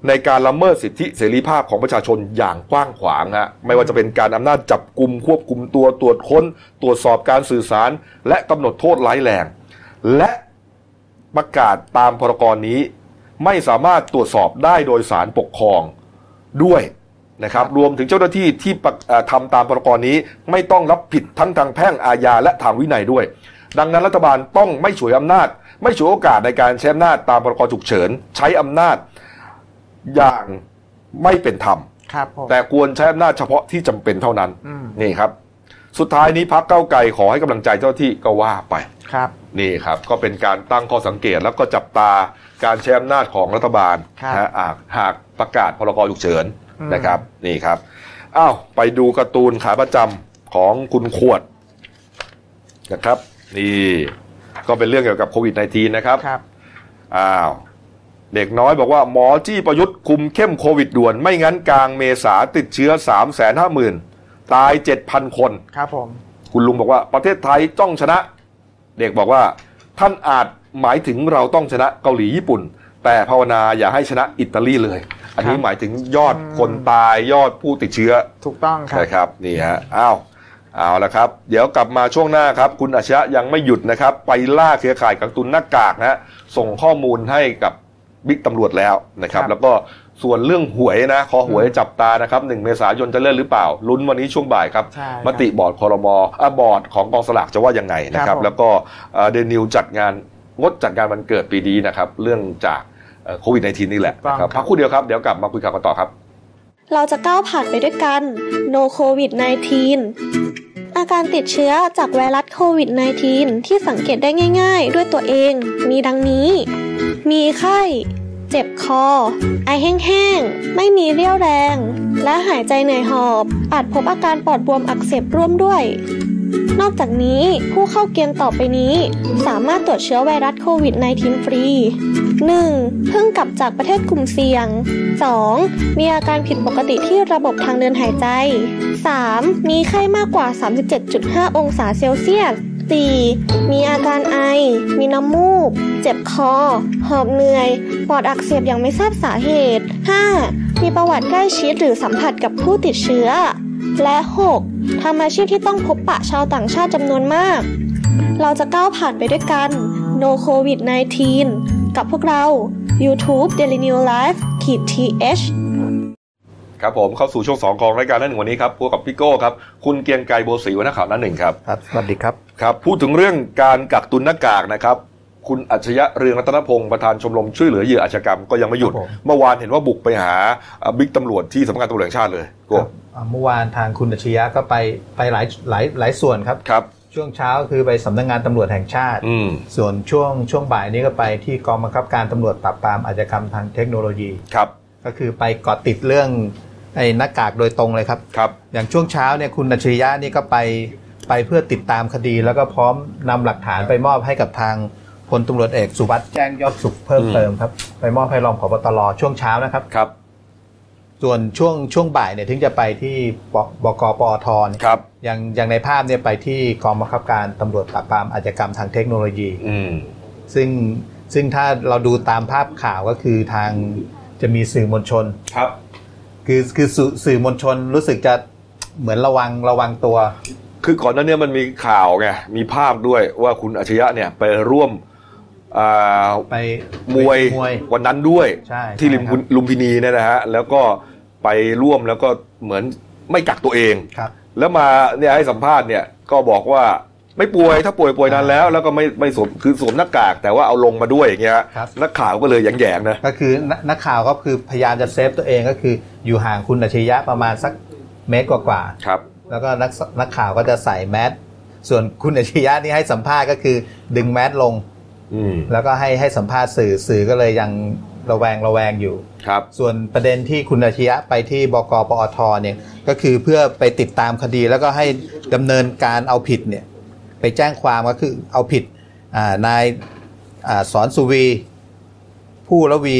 ในการละเมิดสิทธิเสรีภาพของประชาชนอย่างกว้างขวางฮะไม่ว่าจะเป็นการอำนาจจับกลุ่มควบคุมตัวตรวจค้น ตรวจสอบการสื่อสาร และกำหนดโทษร้ายแรง และประกาศตามพรกรนี้ ไม่สามารถตรวจสอบได้โดยสารปกครองด้วย นะครับ รวมถึงเจ้าหน้าที่ที่ปะเอ่อทำตามพรกรนี้ ไม่ต้องรับผิดทั้งทางแพ่งอาญาและทางวินัยด้วย ดังนั้นรัฐบาลต้องไม่ฉวยอำนาจ ไม่ฉวยโอกาสในการใช้อำนาจตามพรกฉุกเฉิน ใช้อำนาจอย่างไม่เป็นธรรมครับผมแต่ควรใช้อำนาจเฉพาะที่จำเป็นเท่านั้นอืมนี่ครับ สุดท้ายนี้พักเก้าวไกลขอให้กำลังใจเจ้าที่ก็ว่าไปครับนี่ครับก็เป็นการตั้งข้อสังเกตแล้วก็จับตาการใช้อำนาจของรัฐบาลครับนะฮะหากหากประกาศพรกฉุกเฉินอืม นะครับนี่ครับอ้าวไปดูการ์ตูนขาประจำของคุณขวดนะครับนี่ก็เป็นเรื่องเกี่ยวกับโควิด -19 นะครับครับอ้าวเด็กน้อยบอกว่าหมอจี้ประยุทธ์คุมเข้มโควิดด่วน ไม่งั้นกลางเมษาติดเชื้อ 3 5 0 0 0 0 ตาย 7,000 คนครับผมคุณลุงบอกว่าประเทศไทยต้องชนะ เด็กบอกว่าท่านอาจหมายถึงเราต้องชนะเกาหลีญี่ปุ่น แต่ภาวนาอย่าให้ชนะอิตาลีเลย อันนี้ครับหมายถึงยอดอืมคนตายยอดผู้ติดเชื้อ ถูกต้องครับนะครับนี่ฮะอ้าวเอาละครับ เดี๋ยวกลับมาช่วงหน้าครับ คุณอัจฉริยะยังไม่หยุดนะครับ ไปล่าเครือข่ายกักตุนหน้ากากนะฮะส่งข้อมูลให้กับบิ๊กตำรวจแล้วนะครับครับ แล้วก็ส่วนเรื่องหวยนะคอหวยจับตานะครับหนึ่งเมษายนจะเลื่อนหรือเปล่า ลุ้นวันนี้ช่วงบ่ายครับ ใช่ครับมติบอร์ดคอรมอะบอร์ดของกองสลากจะว่ายังไงนะคครัรับบ ผม แล้วก็เดนิวจัดงานงดจัดงานวันเกิดปีนี้นะครับ เรื่องจาก โควิด -19 นี่แหละนะครับพักครู่เดียวครับ เดี๋ยวกลับมาคุยข่าวกันต่อครับ เราจะก้าวผ่านไปด้วยกัน No COVID 19 อาการติดเชื้อจากไวรัสโควิด -19 ที่สังเกตได้ง่าย ๆ ด้วยตัวเองมีดังนี้ มีไข้เจ็บคอ ไอแห้งๆ ไม่มีเรี่ยวแรง และหายใจเหนื่อยหอบ อาจพบอาการปอดบวมอักเสบร่วมด้วย นอกจากนี้ผู้เข้าเกณฑ์ต่อไปนี้ สามารถตรวจเชื้อไวรัสโควิด -19 ฟรี 1. เพิ่งกลับจากประเทศกลุ่มเสี่ยง 2. มีอาการผิดปกติที่ระบบทางเดินหายใจ 3. มีไข้มากกว่า 37.5 องศาเซลเซียส 4. มีอาการไอ มีน้ำมูก เจ็บคอ หอบเหนื่อย ปอดอักเสบอย่างไม่ทราบสาเหตุ 5. มีประวัติใกล้ชิดหรือสัมผัสกับผู้ติดเชื้อ และ 6. ทำอาชีพที่ต้องพบปะชาวต่างชาติจำนวนมาก เราจะก้าวผ่านไปด้วยกัน No COVID 19 กับพวกเรา YouTube Daily New Life ขีด th ครับผมเข้าสู่ช่วงสองของรายการหนั่นหนึ่งวันนี้ครับพบกับพี่โก้ครับ คุณเกรียงไกรโบศรีวรรณข่าวหนั่นหนึ่งครับ ครับ สวัสดีครับ ครับ พูดถึงเรื่องการกักตุนหน้ากากนะครับ คุณอัจฉริยะเรืองรัตนพงศ์ประธานชมรมช่วยเหลือเหยื่ออาชญากรรมก็ยังไม่หยุด ครับผม เมื่อวานเห็นว่าบุกไปหาอ่าบิ๊กตำรวจที่สำนักงานตำรวจแห่งชาติเลยโก้ครับอ่าเมื่อวานทางคุณอัจฉริยะก็ไปไปหลายหลายหลายส่วนครับ ครับ ช่วงเช้าคือไปสำนักงานตำรวจแห่งชาติ อืมส่วนช่วงช่วงบ่ายนี้ก็ไปที่กองบังคับการตำรวจปราบปรามอาชญากรรมทางเทคโนโลยี ครับก็คือไปเกาะติดเรื่องไอ้หน้ากากโดยตรงเลยครับ ครับ อย่างช่วงเช้าเนี่ยคุณอัจฉริยะนี่ก็ไปไปเพื่อติดตามคดี แล้วก็พร้อมนำหลักฐานไปมอบให้กับทาง พลตำรวจเอกสุวัสด์แจ้งยอดสุขเพิ่มอืมเติมครับ ไปมอบให้รองผบตรช่วงเช้านะครับ ครับ ส่วนช่วงช่วงบ่ายเนี่ยถึงจะไปที่บบบกปอทเนี่ยครับอย่างอย่างในภาพเนี่ยไปที่กองบังคับการตำรวจปราบปรามอาชญากรรมทางเทคโนโลยี อืมซึ่งซึ่งถ้าเราดูตามภาพข่าวก็คือทางจะมีสื่อมวลชนครับ คือคือสื่อสื่อมวลชนรู้สึกจะเหมือนระวังระวังตัว คือก่อนหน้านี้มันมีข่าวไงมีภาพด้วยว่าคุณอัจฉริยะเนี่ยไปร่วมอ่า ไปมวยมวยวันนั้นด้วยใช่ที่ลิมใช่ครับลุมพินีเนี่ยนะฮะแล้วก็ไปร่วมแล้วก็เหมือนไม่กักตัวเองครับ แล้วมาเนี่ยให้สัมภาษณ์เนี่ยก็บอกว่าไม่ป่วยถ้าป่วยป่วยนานแล้ว แล้วก็ไม่ไม่สวมคือสวมหน้ากาก แต่ว่าเอาลงมาด้วยอย่างเงี้ยครับนักข่าวก็เลยแยงๆนะก็คือนักนักข่าวก็คือพยายามจะเซฟตัวเองก็คืออยู่ห่างคุณอัจฉริยะประมาณสักเมตรกว่าๆครับ แล้วก็นักนักข่าวก็จะใส่แมสส่วนคุณอัจฉริยะนี่ให้สัมภาษณ์ก็คือดึงแมสลงอืม แล้วก็ให้ให้สัมภาษณ์สื่อสื่อก็เลยยังระแวงระแวงอยู่ครับ ส่วนประเด็นที่คุณอาชียะไปที่บกปอทเนี่ยก็คือเพื่อไปติดตามคดีแล้วก็ให้ดำเนินการเอาผิดเนี่ยไปแจ้งความก็คือเอาผิดอ่านายอ่าสอนสุวี ผู้ละวี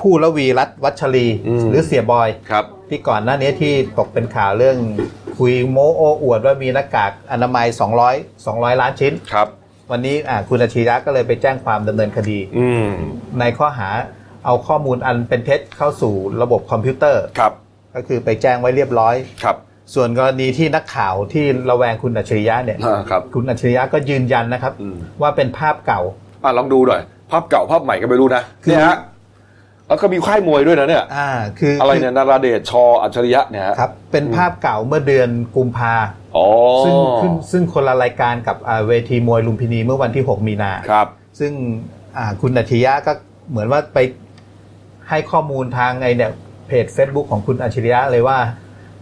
ผู้ละวีรัตน์วัชรีอืมหรือเสียบอยครับ ที่ก่อนหน้านี้ที่ตกเป็นข่าวเรื่องคุยโมโอ้อวดว่ามีหน้ากากอนามัย 200 200 ล้านชิ้นครับ วันนี้อ่าคุณอาชียะก็เลยไปแจ้งความดำเนินคดี อืมในข้อหาเอาข้อมูลอันเป็นเท็จเข้าสู่ระบบคอมพิวเตอร์ครับ ก็คือไปแจ้งไว้เรียบร้อยครับ ส่วนกรณีที่นักข่าวที่ระแวงคุณอัจฉริยะเนี่ยอ่าครับคุณอัจฉริยะก็ยืนยันนะครับอืมว่าเป็นภาพเก่าอะลองดูหน่อย ภาพเก่าภาพใหม่ก็ไม่รู้นะคือเนี่ยฮะแล้วก็มีค่ายมวยด้วยนะเนี่ย อ่า คือ อะไรคืเนี่ยนาราเดชชออัจฉริยะเนี่ยฮะครับ เป็นภาพเก่าเมื่อเดือนกุมภาอ๋อ ซึ่งซึ่งซึ่งคนละรายการกับอ่าเวทีมวยลุมพินีเมื่อวันที่ 6 มีนาครับ ซึ่งอ่าคุณอัจฉริยะก็เหมือนว่าไปให้ข้อมูลทางไอเนี่ยเพจ Facebook ของคุณอัจฉริยะเลยว่า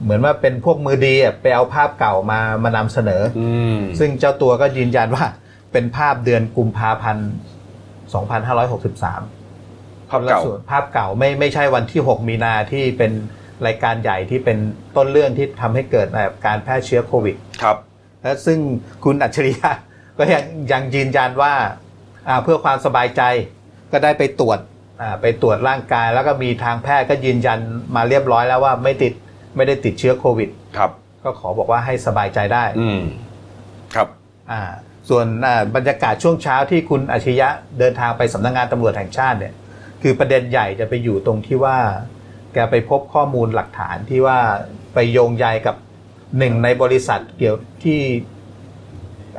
เหมือนว่าเป็นพวกมือดีอะไปเอาภาพเก่ามามานำเสนออืมซึ่งเจ้าตัวก็ยืนยันว่าเป็นภาพเดือนกุมภาพันธ์ 2563 ภาพเก่าส่วนภาพเก่าไม่ไม่ใช่วันที่ 6 มีนาที่เป็น รายการใหญ่ที่เป็นต้นเรื่องที่ทำให้เกิดแบบการแพร่เชื้อโควิด ครับ และซึ่งคุณอัจฉริยะก็ยังยังยืนยันว่าอ่าเพื่อความสบายใจก็ได้ไปตรวจอ่าไปตรวจร่างกาย แล้วก็มีทางแพทย์ก็ยืนยันมาเรียบร้อยแล้วว่าไม่ติดไม่ได้ติดเชื้อโควิด ครับ ก็ขอบอกว่าให้สบายใจได้ อืมครับอ่าส่วนอ่าบรรยากาศช่วงเช้าที่คุณอาชิยะเดินทางไปสำนักงานตำรวจแห่งชาติเนี่ย คือประเด็นใหญ่จะไปอยู่ตรงที่ว่าแกไปพบข้อมูลหลักฐานที่ว่าไปโยงใยกับหนึ่งในบริษัทเกี่ยวที่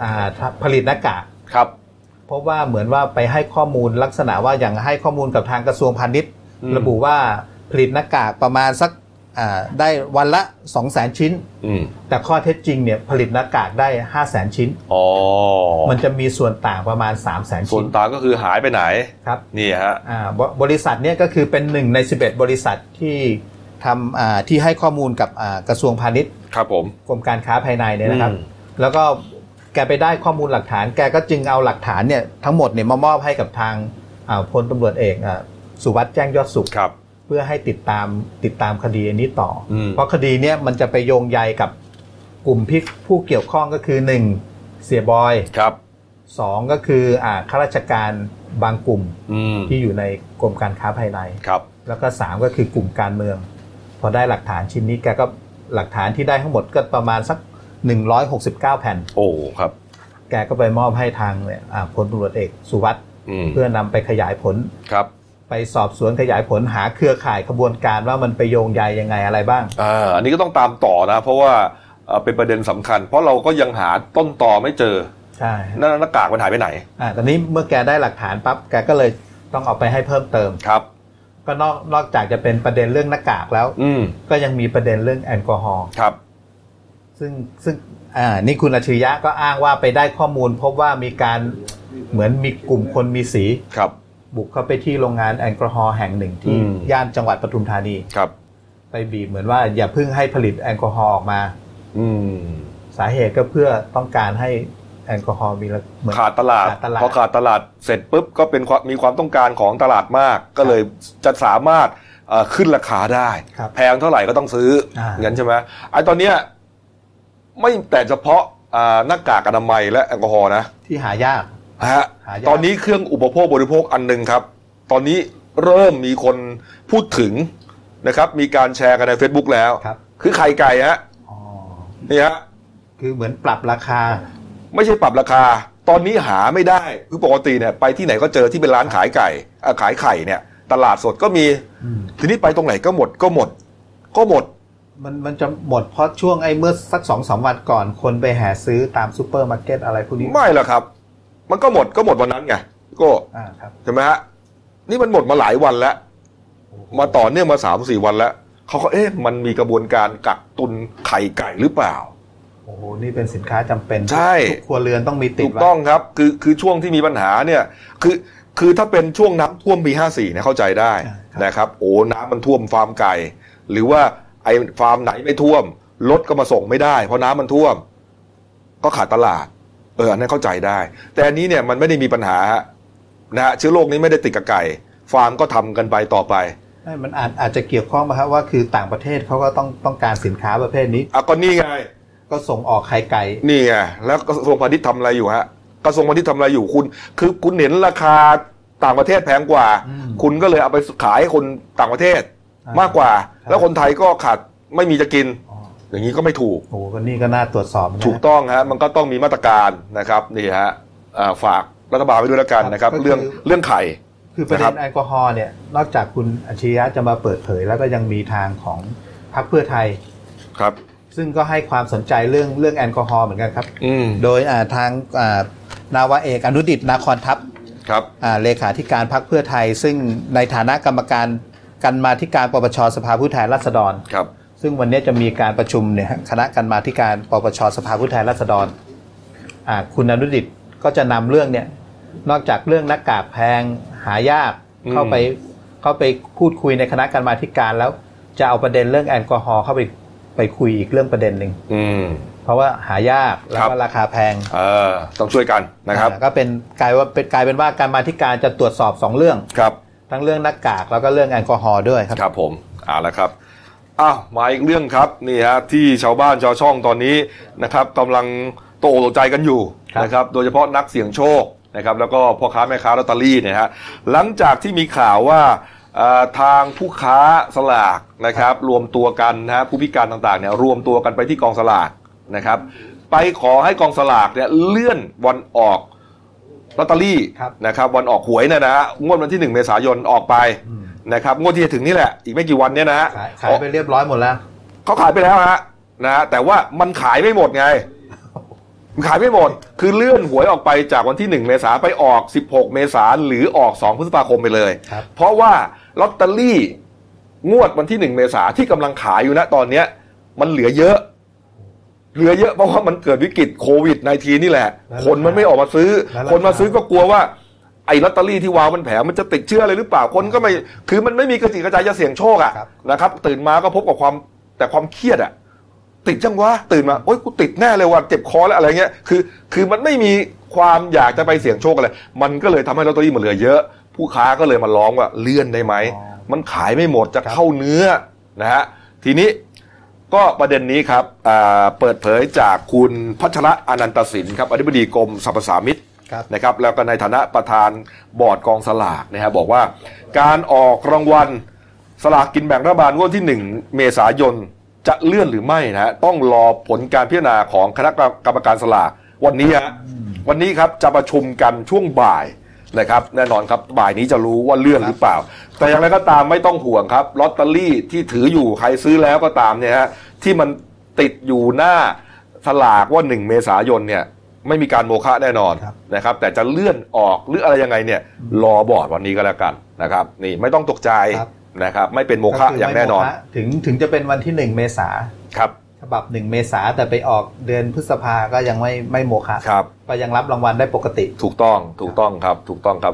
อ่าผลิตหน้ากากครับเพราะว่าเหมือนว่าไปให้ข้อมูลลักษณะว่าอย่างให้ข้อมูลกับทางกระทรวงพาณิชย์อืมระบุว่าผลิตหน้ากากประมาณสักอ่า ได้วันละ 2 0 0 0 0 0 ชิ้นอืมแต่ข้อเท็จจริงเนี่ยผลิตหน้ากากได้ 5 0 0 0 0 0 ชิ้นอ๋อมันจะมีส่วนต่างประมาณ 3 0 0 0 0 0ส่วชิ้นนต่างก็คือหายไปไหนครับนี่ฮะอ่าบบริษัทเนี่ยก็คือเป็นหนึ่งใน 11 บริษัทที่ทำอ่าที่ให้ข้อมูลกับอ่ากระทรวงพาณิชย์ครับผมกรมการค้าภายในเนี่ยนะครับอืมแล้วก็แกไปได้ข้อมูลหลักฐาน แกก็จึงเอาหลักฐานเนี่ยทั้งหมดเนี่ยมามอบให้กับทางอ่าพลตำรวจเอกอ่าสุวัสด์แจ้งยอดสุขครับเพื่อให้ติดตามติดตามคดีอันนี้ต่ออมเพราะคดีเนี้ยมันจะไปโยงใยกับกลุ่มพิผู้เกี่ยวข้องก็คือ 1. เสียบอยครับสองก็คืออ่าข้าราชการบางกลุ่มอืมที่อยู่ในกรมการค้าภายในครับ แล้วก็สามก็คือกลุ่มการเมือง พอได้หลักฐานชิ้นนี้แกก็หลักฐานที่ได้ทั้งหมดก็ประมาณสัก 169 แผ่น โอ้ครับ แกก็ไปมอบให้ทางเนี่ยอ่าพลตำรวจเอกสุวัสด์อืมเพื่อนำไปขยายผลครับ ไปสอบสวนขยายผลหาเครือข่ายขบวนการว่ามันไปโยงใยยังไงอะไรบ้างอ่าอันนี้ก็ต้องตามต่อนะ เพราะว่าเอ่อเป็นประเด็นสำคัญ เพราะเราก็ยังหาต้นต่อไม่เจอใช่หน้าหน้ากากมันหายไปไหนอ่าตอนนี้เมื่อแกได้หลักฐานปั๊บแกก็เลยต้องเอาไปให้เพิ่มเติมครับ ก็นอกนอกจากจะเป็นประเด็นเรื่องหน้ากากแล้ว อืมก็ยังมีประเด็นเรื่องแอลกอฮอล์ครับ ซึ่งซึ่งอ่านี่คุณอัจฉริยะก็อ้างว่าไปได้ข้อมูล พบว่ามีการเหมือนมีกลุ่มคนมีสีครับ บุกเข้าไปที่โรงงานแอลกอฮอล์แห่งหนึ่งที่อืมย่านจังหวัดปทุมธานีครับ ไปบีบเหมือนว่าอย่าเพิ่งให้ผลิตแอลกอฮอล์ออกมา อืมสาเหตุก็เพื่อต้องการให้แอลกอฮอล์มีละเหมือนขาดตลาดขาดตลาดพอขาดตลาดเสร็จปุ๊บก็เป็นความมีความต้องการของตลาดมาก ก็เลยจะสามารถเอ่อขึ้นราคาได้ครับแพงเท่าไหร่ก็ต้องซื้ออ่างั้นใช่ไหมไอ้ตอนเนี้ยไม่แต่เฉพาะอ่าหน้ากากอนามัยและแอลกอฮอล์นะ ที่หายาก ฮะหายาก ตอนนี้เครื่องอุปโภคบริโภคอันหนึ่งครับ ตอนนี้เริ่มมีคนพูดถึงนะครับ มีการแชร์กันใน Facebook แล้ว ครับคือไข่ไก่ฮะอ๋อนี่ฮะคือเหมือนปรับราคา ไม่ใช่ปรับราคา ตอนนี้หาไม่ได้คือปกติเนี่ยไปที่ไหนก็เจอที่เป็นร้านขายไก่อะขายไข่เนี่ย ตลาดสดก็มี อืม ทีนี้ไปตรงไหนก็หมดก็หมด ก็หมด มันมันจะหมดเพราะช่วงไอ้เมื่อสักสองสามวันก่อนคนไปแห่ซื้อตามซูเปอร์มาร์เก็ตอะไรพวกนี้ ไม่หรอกครับ มันก็หมดก็หมดวันนั้นไงก็อ่าครับใช่ไหมฮะนี่มันหมดมาหลายวันแล้ว มาต่อเนื่องมาสามสี่วันแล้วเขาก็เอ๊ะมันมีกระบวนการกักตุนไข่ไก่หรือเปล่าโอ้โหนี่เป็นสินค้าจำเป็นใช่ทุกครัวเรือนต้องมีติดถูกต้องครับ คือคือช่วงที่มีปัญหาเนี่ยคือคือถ้าเป็นช่วงน้ำท่วมปีห้าสี่เนี่ยเข้าใจได้นะครับ โอ้น้ำมันท่วมฟาร์มไก่ หรือว่าไอ้ฟาร์มไหนไม่ท่วมรถก็มาส่งไม่ได้ เพราะน้ำมันท่วม ก็ขาดตลาด เอออันนั้นเข้าใจได้ แต่อันนี้เนี่ยมันไม่ได้มีปัญหาฮะนะฮะเชื้อโรคนี้ไม่ได้ติดกับไก่ ฟาร์มก็ทำกันไปต่อไปใช่มันอาจอาจจะเกี่ยวข้องมาครับว่าคือต่างประเทศเขาก็ต้องต้องการสินค้าประเภทนี้อะก็นี่ไงก็ส่งออกไข่ไก่นี่ไงแล้วกระทรวงพาณิชย์ทำอะไรอยู่ฮะกระทรวงพาณิชย์ทำอะไรอยู่คุณ คือคุณเห็นราคาต่างประเทศแพงกว่าอืมคุณก็เลยเอาไปขายให้คนต่างประเทศอ่ามมากกว่าครับแล้วคนไทยก็ขาดไม่มีจะกิน อ๋ออย่างนี้ก็ไม่ถูกโอ้โหก็นี่ก็น่าตรวจสอบนะถูกต้องฮะมันก็ต้องมีมาตรการนะครับนี่ฮะอ่าฝากรัฐบาลไว้ด้วยแล้วกันนะครับ เรื่องเรื่องไข่คือประเด็นะครันบแอลกอฮอล์เนี่ยนอกจากคุณอัจฉริยะจะมาเปิดเผย แล้วก็ยังมีทางของพรรคเพื่อไทยครับ ซึ่งก็ให้ความสนใจเรื่องเรื่องแอลกอฮอล์เหมือนกันครับอืมโดยอ่าทางอ่านาวาเอกอนุดิตนาคอนทัพครับอ่าเลขาธิการพรรคเพื่อไทย ซึ่งในฐานะกรรมการกันมาธิการปปชสภาผู้แทนราษฎรครับ ซึ่งวันนี้จะมีการประชุมเนี่ยฮะคณะกันมาธิการปปชสภาผู้แทนราษฎรอ่าคุณอนุดิตก็จะนำเรื่องเนี่ยนอกจากเรื่องหน้ากากแพงหายากอืมเข้าไปเข้าไปพูดคุยในคณะกรรมาธิการแล้ว จะเอาประเด็นเรื่องแอลกอฮอล์เข้าไปไปคุยอีกเรื่องประเด็นหนึ่งอืมเพราะว่าหายากแล้วครัก็บราคาแพงเออต้องช่วยกันนะครับอ่าก็เป็นกลายว่าเป็นกลายเป็นว่าการมาธิการจะตรวจสอบสองเรื่องครับ ทั้งเรื่องหน้ากากแล้วก็เรื่องแอลกอฮอล์ด้วยครับครับผมเอาละครับ อ้าวมาอีกเรื่องครับนี่ฮะที่ชาวบ้านชาวช่องตอนนี้นะครับกำลังโตอกตกใจกันอยู่ครับนะครับโดยเฉพาะนักเสี่ยงโชคนะครับแล้วก็พ่อค้าแม่ค้าลอตเตอรี่เนี่ยฮะหลังจากที่มีข่าวว่าเอ่อทางผู้ค้าสลากนะครับรวมตัวกันนะฮะผู้พิการต่างๆเนี่ยรวมตัวกันไปที่กองสลากนะครับไปขอให้กองสลากเนี่ยเลื่อนวันออกลอตเตอรี่ครับนะครับวันออกหวยเนยนะฮะงวดวันที่หนึ่งเมษายนออกไปอืม นะครับงวดที่จะถึงนี่แหละ อีกไม่กี่วันเนี้ยนะฮะขายขายไปเรียบร้อยหมดแล้วเขาขายไปแล้วฮะนะฮะแต่ว่ามันขายไม่หมดไง มันขายไม่หมด คือเลื่อนหวยออกไปจากวันที่ 1 เมษาไปออก 16 เมษาหรือออก 2 พฤษภาคมไปเลยครับเพราะว่าลอตเตอรี่งวดวันที่ 1 เมษาที่กำลังขายอยู่ณตอนเนี้ย มันเหลือเยอะ เหลือเยอะเพราะว่ามันเกิดวิกฤตโควิด -19 นี่แหละแล้วคนมันไม่ออกมาซื้อแล้วราคาคนมาซื้อก็กลัวว่า ไอ้ลอตเตอรี่ที่วางมันแผงมันจะติดเชื้ออะไรหรือเปล่าคนก็ไม่คือมันไม่มีกระจิกกระจายจะเสี่ยงโชคอะครับ นะครับ ตื่นมาก็พบกับความแต่ความเครียดอะติดจังวะตื่นมาโอ๊ยกูติดแน่เลยว่ะเจ็บคอแล้วอะไรเงี้ยคือ คือมันไม่มีความอยากจะไปเสี่ยงโชคอะไรมันก็เลยทำให้ลอตเตอรี่มันเหลือเยอะ ผู้ค้าก็เลยมาร้องว่าเลื่อนได้ไหมอ๋อ มันขายไม่หมดจะครับเข้าเนื้อนะฮะทีนี้ ก็ประเด็นนี้ครับอ่าเปิดเผยจากคุณพัชระอนันตสินครับอธิบดีกรมสรรพสามิตครับ นะครับแล้วก็ในฐานะประธานบอร์ดกองสลากนะฮะบอกว่า การออกรางวัลสลากกินแบ่งรัฐบาลงวดที่ 1 เมษายนจะเลื่อนหรือไม่นะฮะต้องรอผลการพิจารณาของคณะกรรมการสลากวันนี้ฮะวันนี้ครับจะประชุมกันช่วงบ่ายนะครับแน่นอนครับบ่ายนี้จะรู้ว่าเลื่อนหรือเปล่า แต่อย่างไรก็ตามไม่ต้องห่วงครับลอตเตอรี่ที่ถืออยู่ใครซื้อแล้วก็ตามเนี่ยฮะที่มันติดอยู่หน้าสลากว่า 1 เมษายนเนี่ย ไม่มีการโมฆะแน่นอนครับนะครับ แต่จะเลื่อนออกหรืออะไรยังไงเนี่ย รอบอร์ดวันนี้ก็แล้วกันนะครับ นี่ไม่ต้องตกใจครับนะครับ ไม่เป็นโมฆะก็คือย่างแน่นอนไม่โมฆะถึงถึงจะเป็นวันที่หนึ่งเมษาครับฉบับหนึ่งเมษาแต่ไปออกเดือนพฤษภาก็ยังไม่ไม่โมฆะครับก็ยังรับรางวัลได้ปกติ ถูกต้องถูกต้องครับ ถูกต้องครับ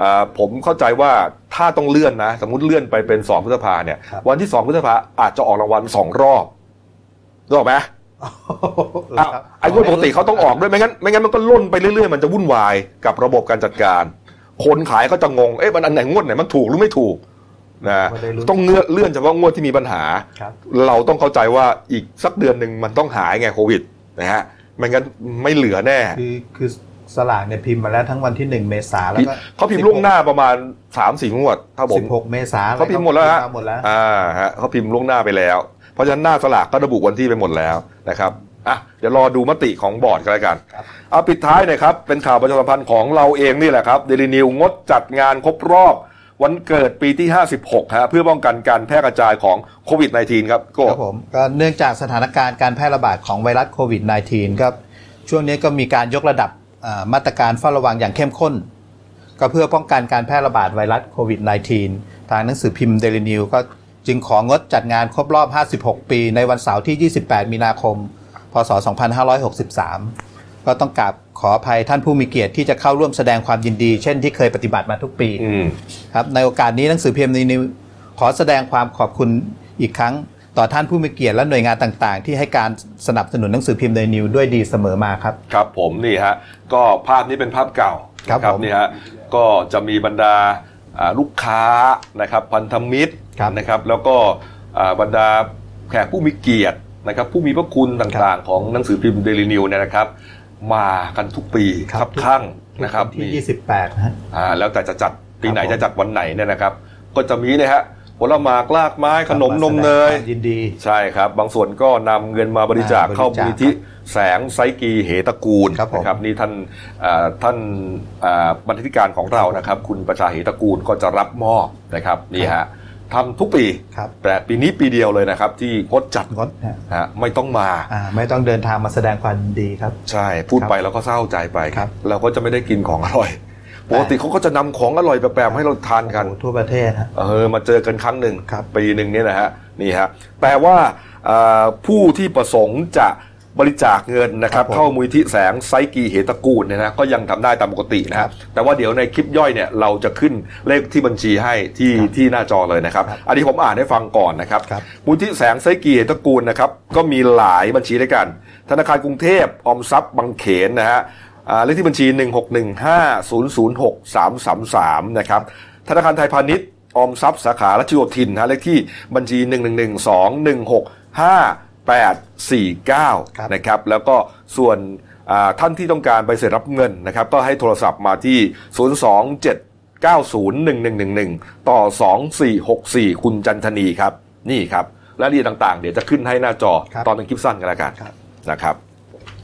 อ่าผมเข้าใจว่าถ้าต้องเลื่อนนะ สมมุติเลื่อนไปเป็น2พฤษภาเนี่ยครับวันที่2พฤษภาอาจจะออกรางวัลสองรอบรู้ออกไหม อ้าวไอ้งวดปกติเขาต้องออกด้วยไม่งั้นไม่งั้นมันก็ล่นไปเรื่อยๆ มันจะวุ่นวายกับระบบการจัดการ คนขายก็จะงงเอ๊ะมันอันไหนงวดไหนมันถูกหรือไม่ถูกนะไม่ได้รู้ต้องเลื่อนเลื่อนเฉพาะงวดที่มีปัญหาครับเราต้องเข้าใจว่าอีกสักเดือนหนึ่งมันต้องหายไงโควิดนะฮะไม่งั้นไม่เหลือแน่คือคือสลากเนี่ยพิมพ์มาแล้วทั้งวันที่หนึ่งเมษาแล้วก็เขาพิมพ์ล่วงหน้าประมาณ3ามสี่งวด ถ้าผมสิบหกเมษาเขาพิมพ์หมดแล้วฮะพิพ์หมดแล้วอ่าฮะเขาพิมพ์ล่วงหน้าไปแล้ว เพราะฉะนั้นหน้าสลากก็ระบุวันที่ไปหมดแล้วนะครับอะเดี๋ยวรอดูมติของบอร์ดกันแล้วกันครับเอาปิดท้ายหน่อยครับ เป็นข่าวประชาสัมพันธ์ของเราเองนี่แหละครับเดลินิวงดจัดงานครบรอบวันเกิดปีที่ 56ฮะเพื่อป้องกันการแพร่กระจายของโควิด -19 ครับโก็ครับผมก็เนื่องจากสถานการณ์การแพร่ระบาดของไวรัสโควิด -19 ครับช่วงนี้ก็มีการยกระดับอ่ามาตรการเฝ้าระวังอย่างเข้มข้น ก็เพื่อป้องกันการแพร่ระบาดไวรัสโควิด -19 ทางหนังสือพิมพ์เดลินิวก็ จึงของดจัดงานครบรอบ 56 ปี ในวันเสาร์ที่ 28 มีนาคม พศ 2563 ก็ต้องกราบขออภัยท่านผู้มีเกียรติที่จะเข้าร่วมแสดงความยินดี เช่นที่เคยปฏิบัติมาทุกปีอืมครับในโอกาสนี้หนังสือพิมพ์นิวขอแสดงความขอบคุณอีกครั้ง ต่อท่านผู้มีเกียรติและหน่วยงานต่างๆ ที่ให้การสนับสนุนหนังสือพิมพ์เดนิวด้วยดีเสมอมาครับ ครับผมนี่ฮะก็ภาพนี้เป็นภาพเก่าครับนะผมนี่ฮะก็จะมีบรรดาอ่า ลูกค้านะครับพันธมิตรครับนะครับแล้วก็อ่าบรรดาแขกผู้มีเกียรตินะครับผู้มีพระคุณต่างๆ ของหนังสือพิมพ์เดลินิวเนี่ยนะครับ มากันทุกปีครับข้างนะครับที่นี่28นะฮะอ่าแล้วแต่จะจัดปีไหนครับผมจะจัดวันไหนเนี่ยนะครับ ก็จะมีนะฮะ ผลหมากลากไม้ขนมนมเนยแสดงความยินดี ใช่ครับ บางส่วนก็นำเงินมาบริจาคอ่าเข้าบริมูลจาคนิธิแสงไซกีเหตระกูลครับผมนะครับนี่ท่านอ่าท่านอ่าบรรณาธิการของเรานะครับ คุณประชาเหตระกูลก็จะรับมอบนะครับนี่ฮะทำทุกปีครับแต่ปีนี้ปีเดียวเลยนะครับ ที่งดจัดงดนะฮะฮะไม่ต้องมาอ่าไม่ต้องเดินทางมาแสดงความยินดีครับ ใช่พูดครับไปเราก็เศร้าใจไปครับเราก็จะไม่ได้กินของอร่อย ปกติเขาก็จะนำของอร่อยแปลกๆให้เราทานกันโอ้โหทั่วประเทศฮะเออมาเจอกันครั้งหนึ่งครับปีหนึ่งเนี่ยนะฮะนี่ฮะแต่ว่าเอ่อผู้ที่ประสงค์จะบริจาคเงินนะครับครับผมเข้ามูลที่แสงไซกีเหตระกูลเนี่ยนะก็ยังทำได้ตามปกตินะคครัรับบแต่ว่าเดี๋ยวในคลิปย่อยเนี่ยเราจะขึ้นเลขที่บัญชีให้ที่ครับที่หน้าจอเลยนะครับครับ อันนี้ผมอ่านให้ฟังก่อนนะครับครับมูลที่แสงไซกีเหตระกูลนะครับก็มีหลายบัญชีด้วยกัน ธนาคารกรุงเทพออมทรัพย์บางเขนนะฮะอ่า เลขที่บัญชี 161500633 นะครับ ธนาคารไทยพาณิชย์ออมทรัพย์สาขารัชโยธินนะฮะเลขที่บัญชี 1112165ครับ849 นะครับ แล้วก็ส่วนอ่าท่านที่ต้องการใบเสร็จรับเงินนะครับ ก็ให้โทรศัพท์มาที่ 027901111 ต่อ 2464 คุณจันทนีครับ นี่ครับ และรายละเอียดต่างๆ เดี๋ยวจะขึ้นให้หน้าจอครับตอนเป็นคลิปสั้นกันแล้วกันครับนะครับ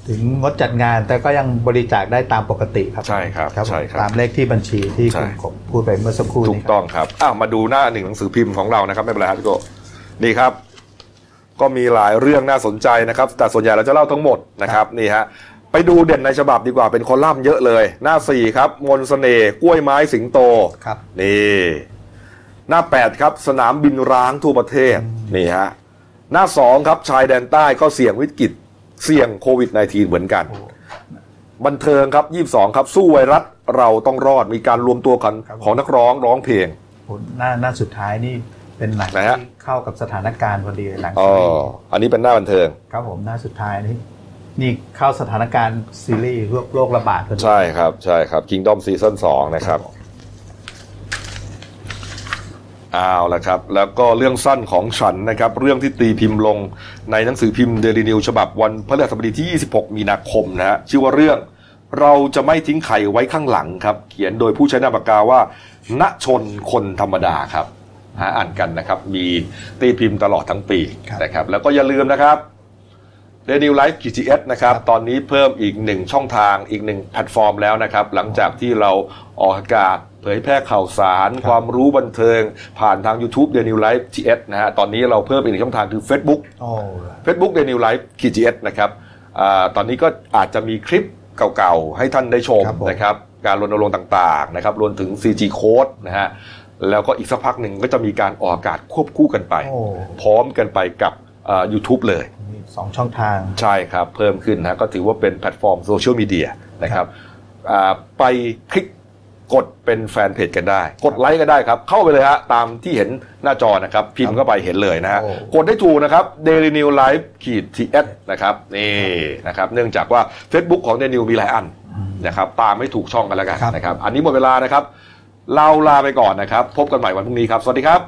ถึงงดจัดงานแต่ก็ยังบริจาคได้ตามปกติครับใช่ครับครับผมใช่ครับตามเลขที่บัญชีที่ใช่คุณกบพูดไปเมื่อสักครู่ถูกนี้ครับต้องครับอ้าวมาดูหน้าหนึ่งหนังสือพิมพ์ของเรานะครับไม่เป็นไรครับพี่โกนี่ครับ ก็มีหลายเรื่องน่าสนใจนะครับ แต่ส่วนใหญ่เราจะเล่าทั้งหมดนะครับนี่ฮะไปดูเด่นในฉบับดีกว่าเป็นคอลัมน์เยอะเลย หน้าสี่ครับมนต์เสน่ห์กล้วยไม้สิงโตครับนี่หน้า8ครับสนามบินร้างทั่วประเทศนี่ฮะหน้า2ครับชายแดนใต้ก็เสี่ยงวิกฤต เสี่ยงโควิด -19 เหมือนกันโอ้บันเทิงครับ 22 ครับ สู้ไวรัสเราต้องรอดมีการรวมตัวกันครับของนักร้องร้องเพลงโหหน้าหน้าสุดท้ายนี่เป็นหนังไหนฮะที่เข้ากับสถานการณ์พอดีเลยหนังอ๋อซีรีส์อันนี้เป็นหน้าบันเทิงครับผมหน้าสุดท้ายนี่นี่เข้าสถานการณ์ซีรีส์โรคโรคระบาดพอดีใช่ครับใช่ครับ Kingdom Season 2 นะครับ เอาละครับ แล้วก็เรื่องสั้นของฉันนะครับ เรื่องที่ตีพิมพ์ลงในหนังสือพิมพ์เดลินิวฉบับวันพฤหัสบดีที่ 26 มีนาคมนะฮะชื่อว่าเรื่องเราจะไม่ทิ้งไข่ไว้ข้างหลังครับ เขียนโดยผู้ใช้นามปากกาว่า ณชนคนธรรมดาครับ หาอ่านกันนะครับ มีตีพิมพ์ตลอดทั้งปีนะครับ แล้วก็อย่าลืมนะครับ เดนิว Life GTS นะครับตอนนี้เพิ่มอีกหนึ่งช่องทางอีกหนึ่งแพลตฟอร์มแล้วนะครับ หลังจากที่เราออกอากาศเผยแพร่ข่าวสาร ความรู้บันเทิง ผ่านทาง YouTube d e n i w Life GS นะฮะตอนนี้เราเพิ่มอีกหนึ่งช่องทางคือ Facebook โอ้ Facebook d e n i w Life GS นะครับอาตอนนี้ก็อาจจะมีคลิปเก่าๆ ให้ท่านได้ชมครับผมนะครับการรณรงค์ต่างๆนะครับรวมถึง CG Code นะฮะแล้วก็อีกสักพักหนึ่งก็จะมีการออกอากาศควบคู่กันไปโอ้พร้อมกันไปกับอ่า YouTube เลย มีสองช่องทาง ใช่ครับ เพิ่มขึ้นนะก็ถือว่าเป็นแพลตฟอร์มโซเชียลมีเดียนะครับอ่าไปคลิกกดเป็นแฟนเพจกันได้ กดไลค์ก็ได้ครับ เข้าไปเลยฮะตามที่เห็นหน้าจอนะครับ พิมพ์เข้าไปเห็นเลยนะฮะโอ้กดได้ถูกนะครับ Daily New Life ขีด TS นะครับนี่นะครับ เนื่องจากว่า Facebook ของ Daily New มีหลายอันนะครับตามไม่ถูกช่องกันแล้วกันครับนะครับ อันนี้หมดเวลานะครับ เราลาไปก่อนนะครับ พบกันใหม่วันพรุ่งนี้ครับ สวัสดีครับ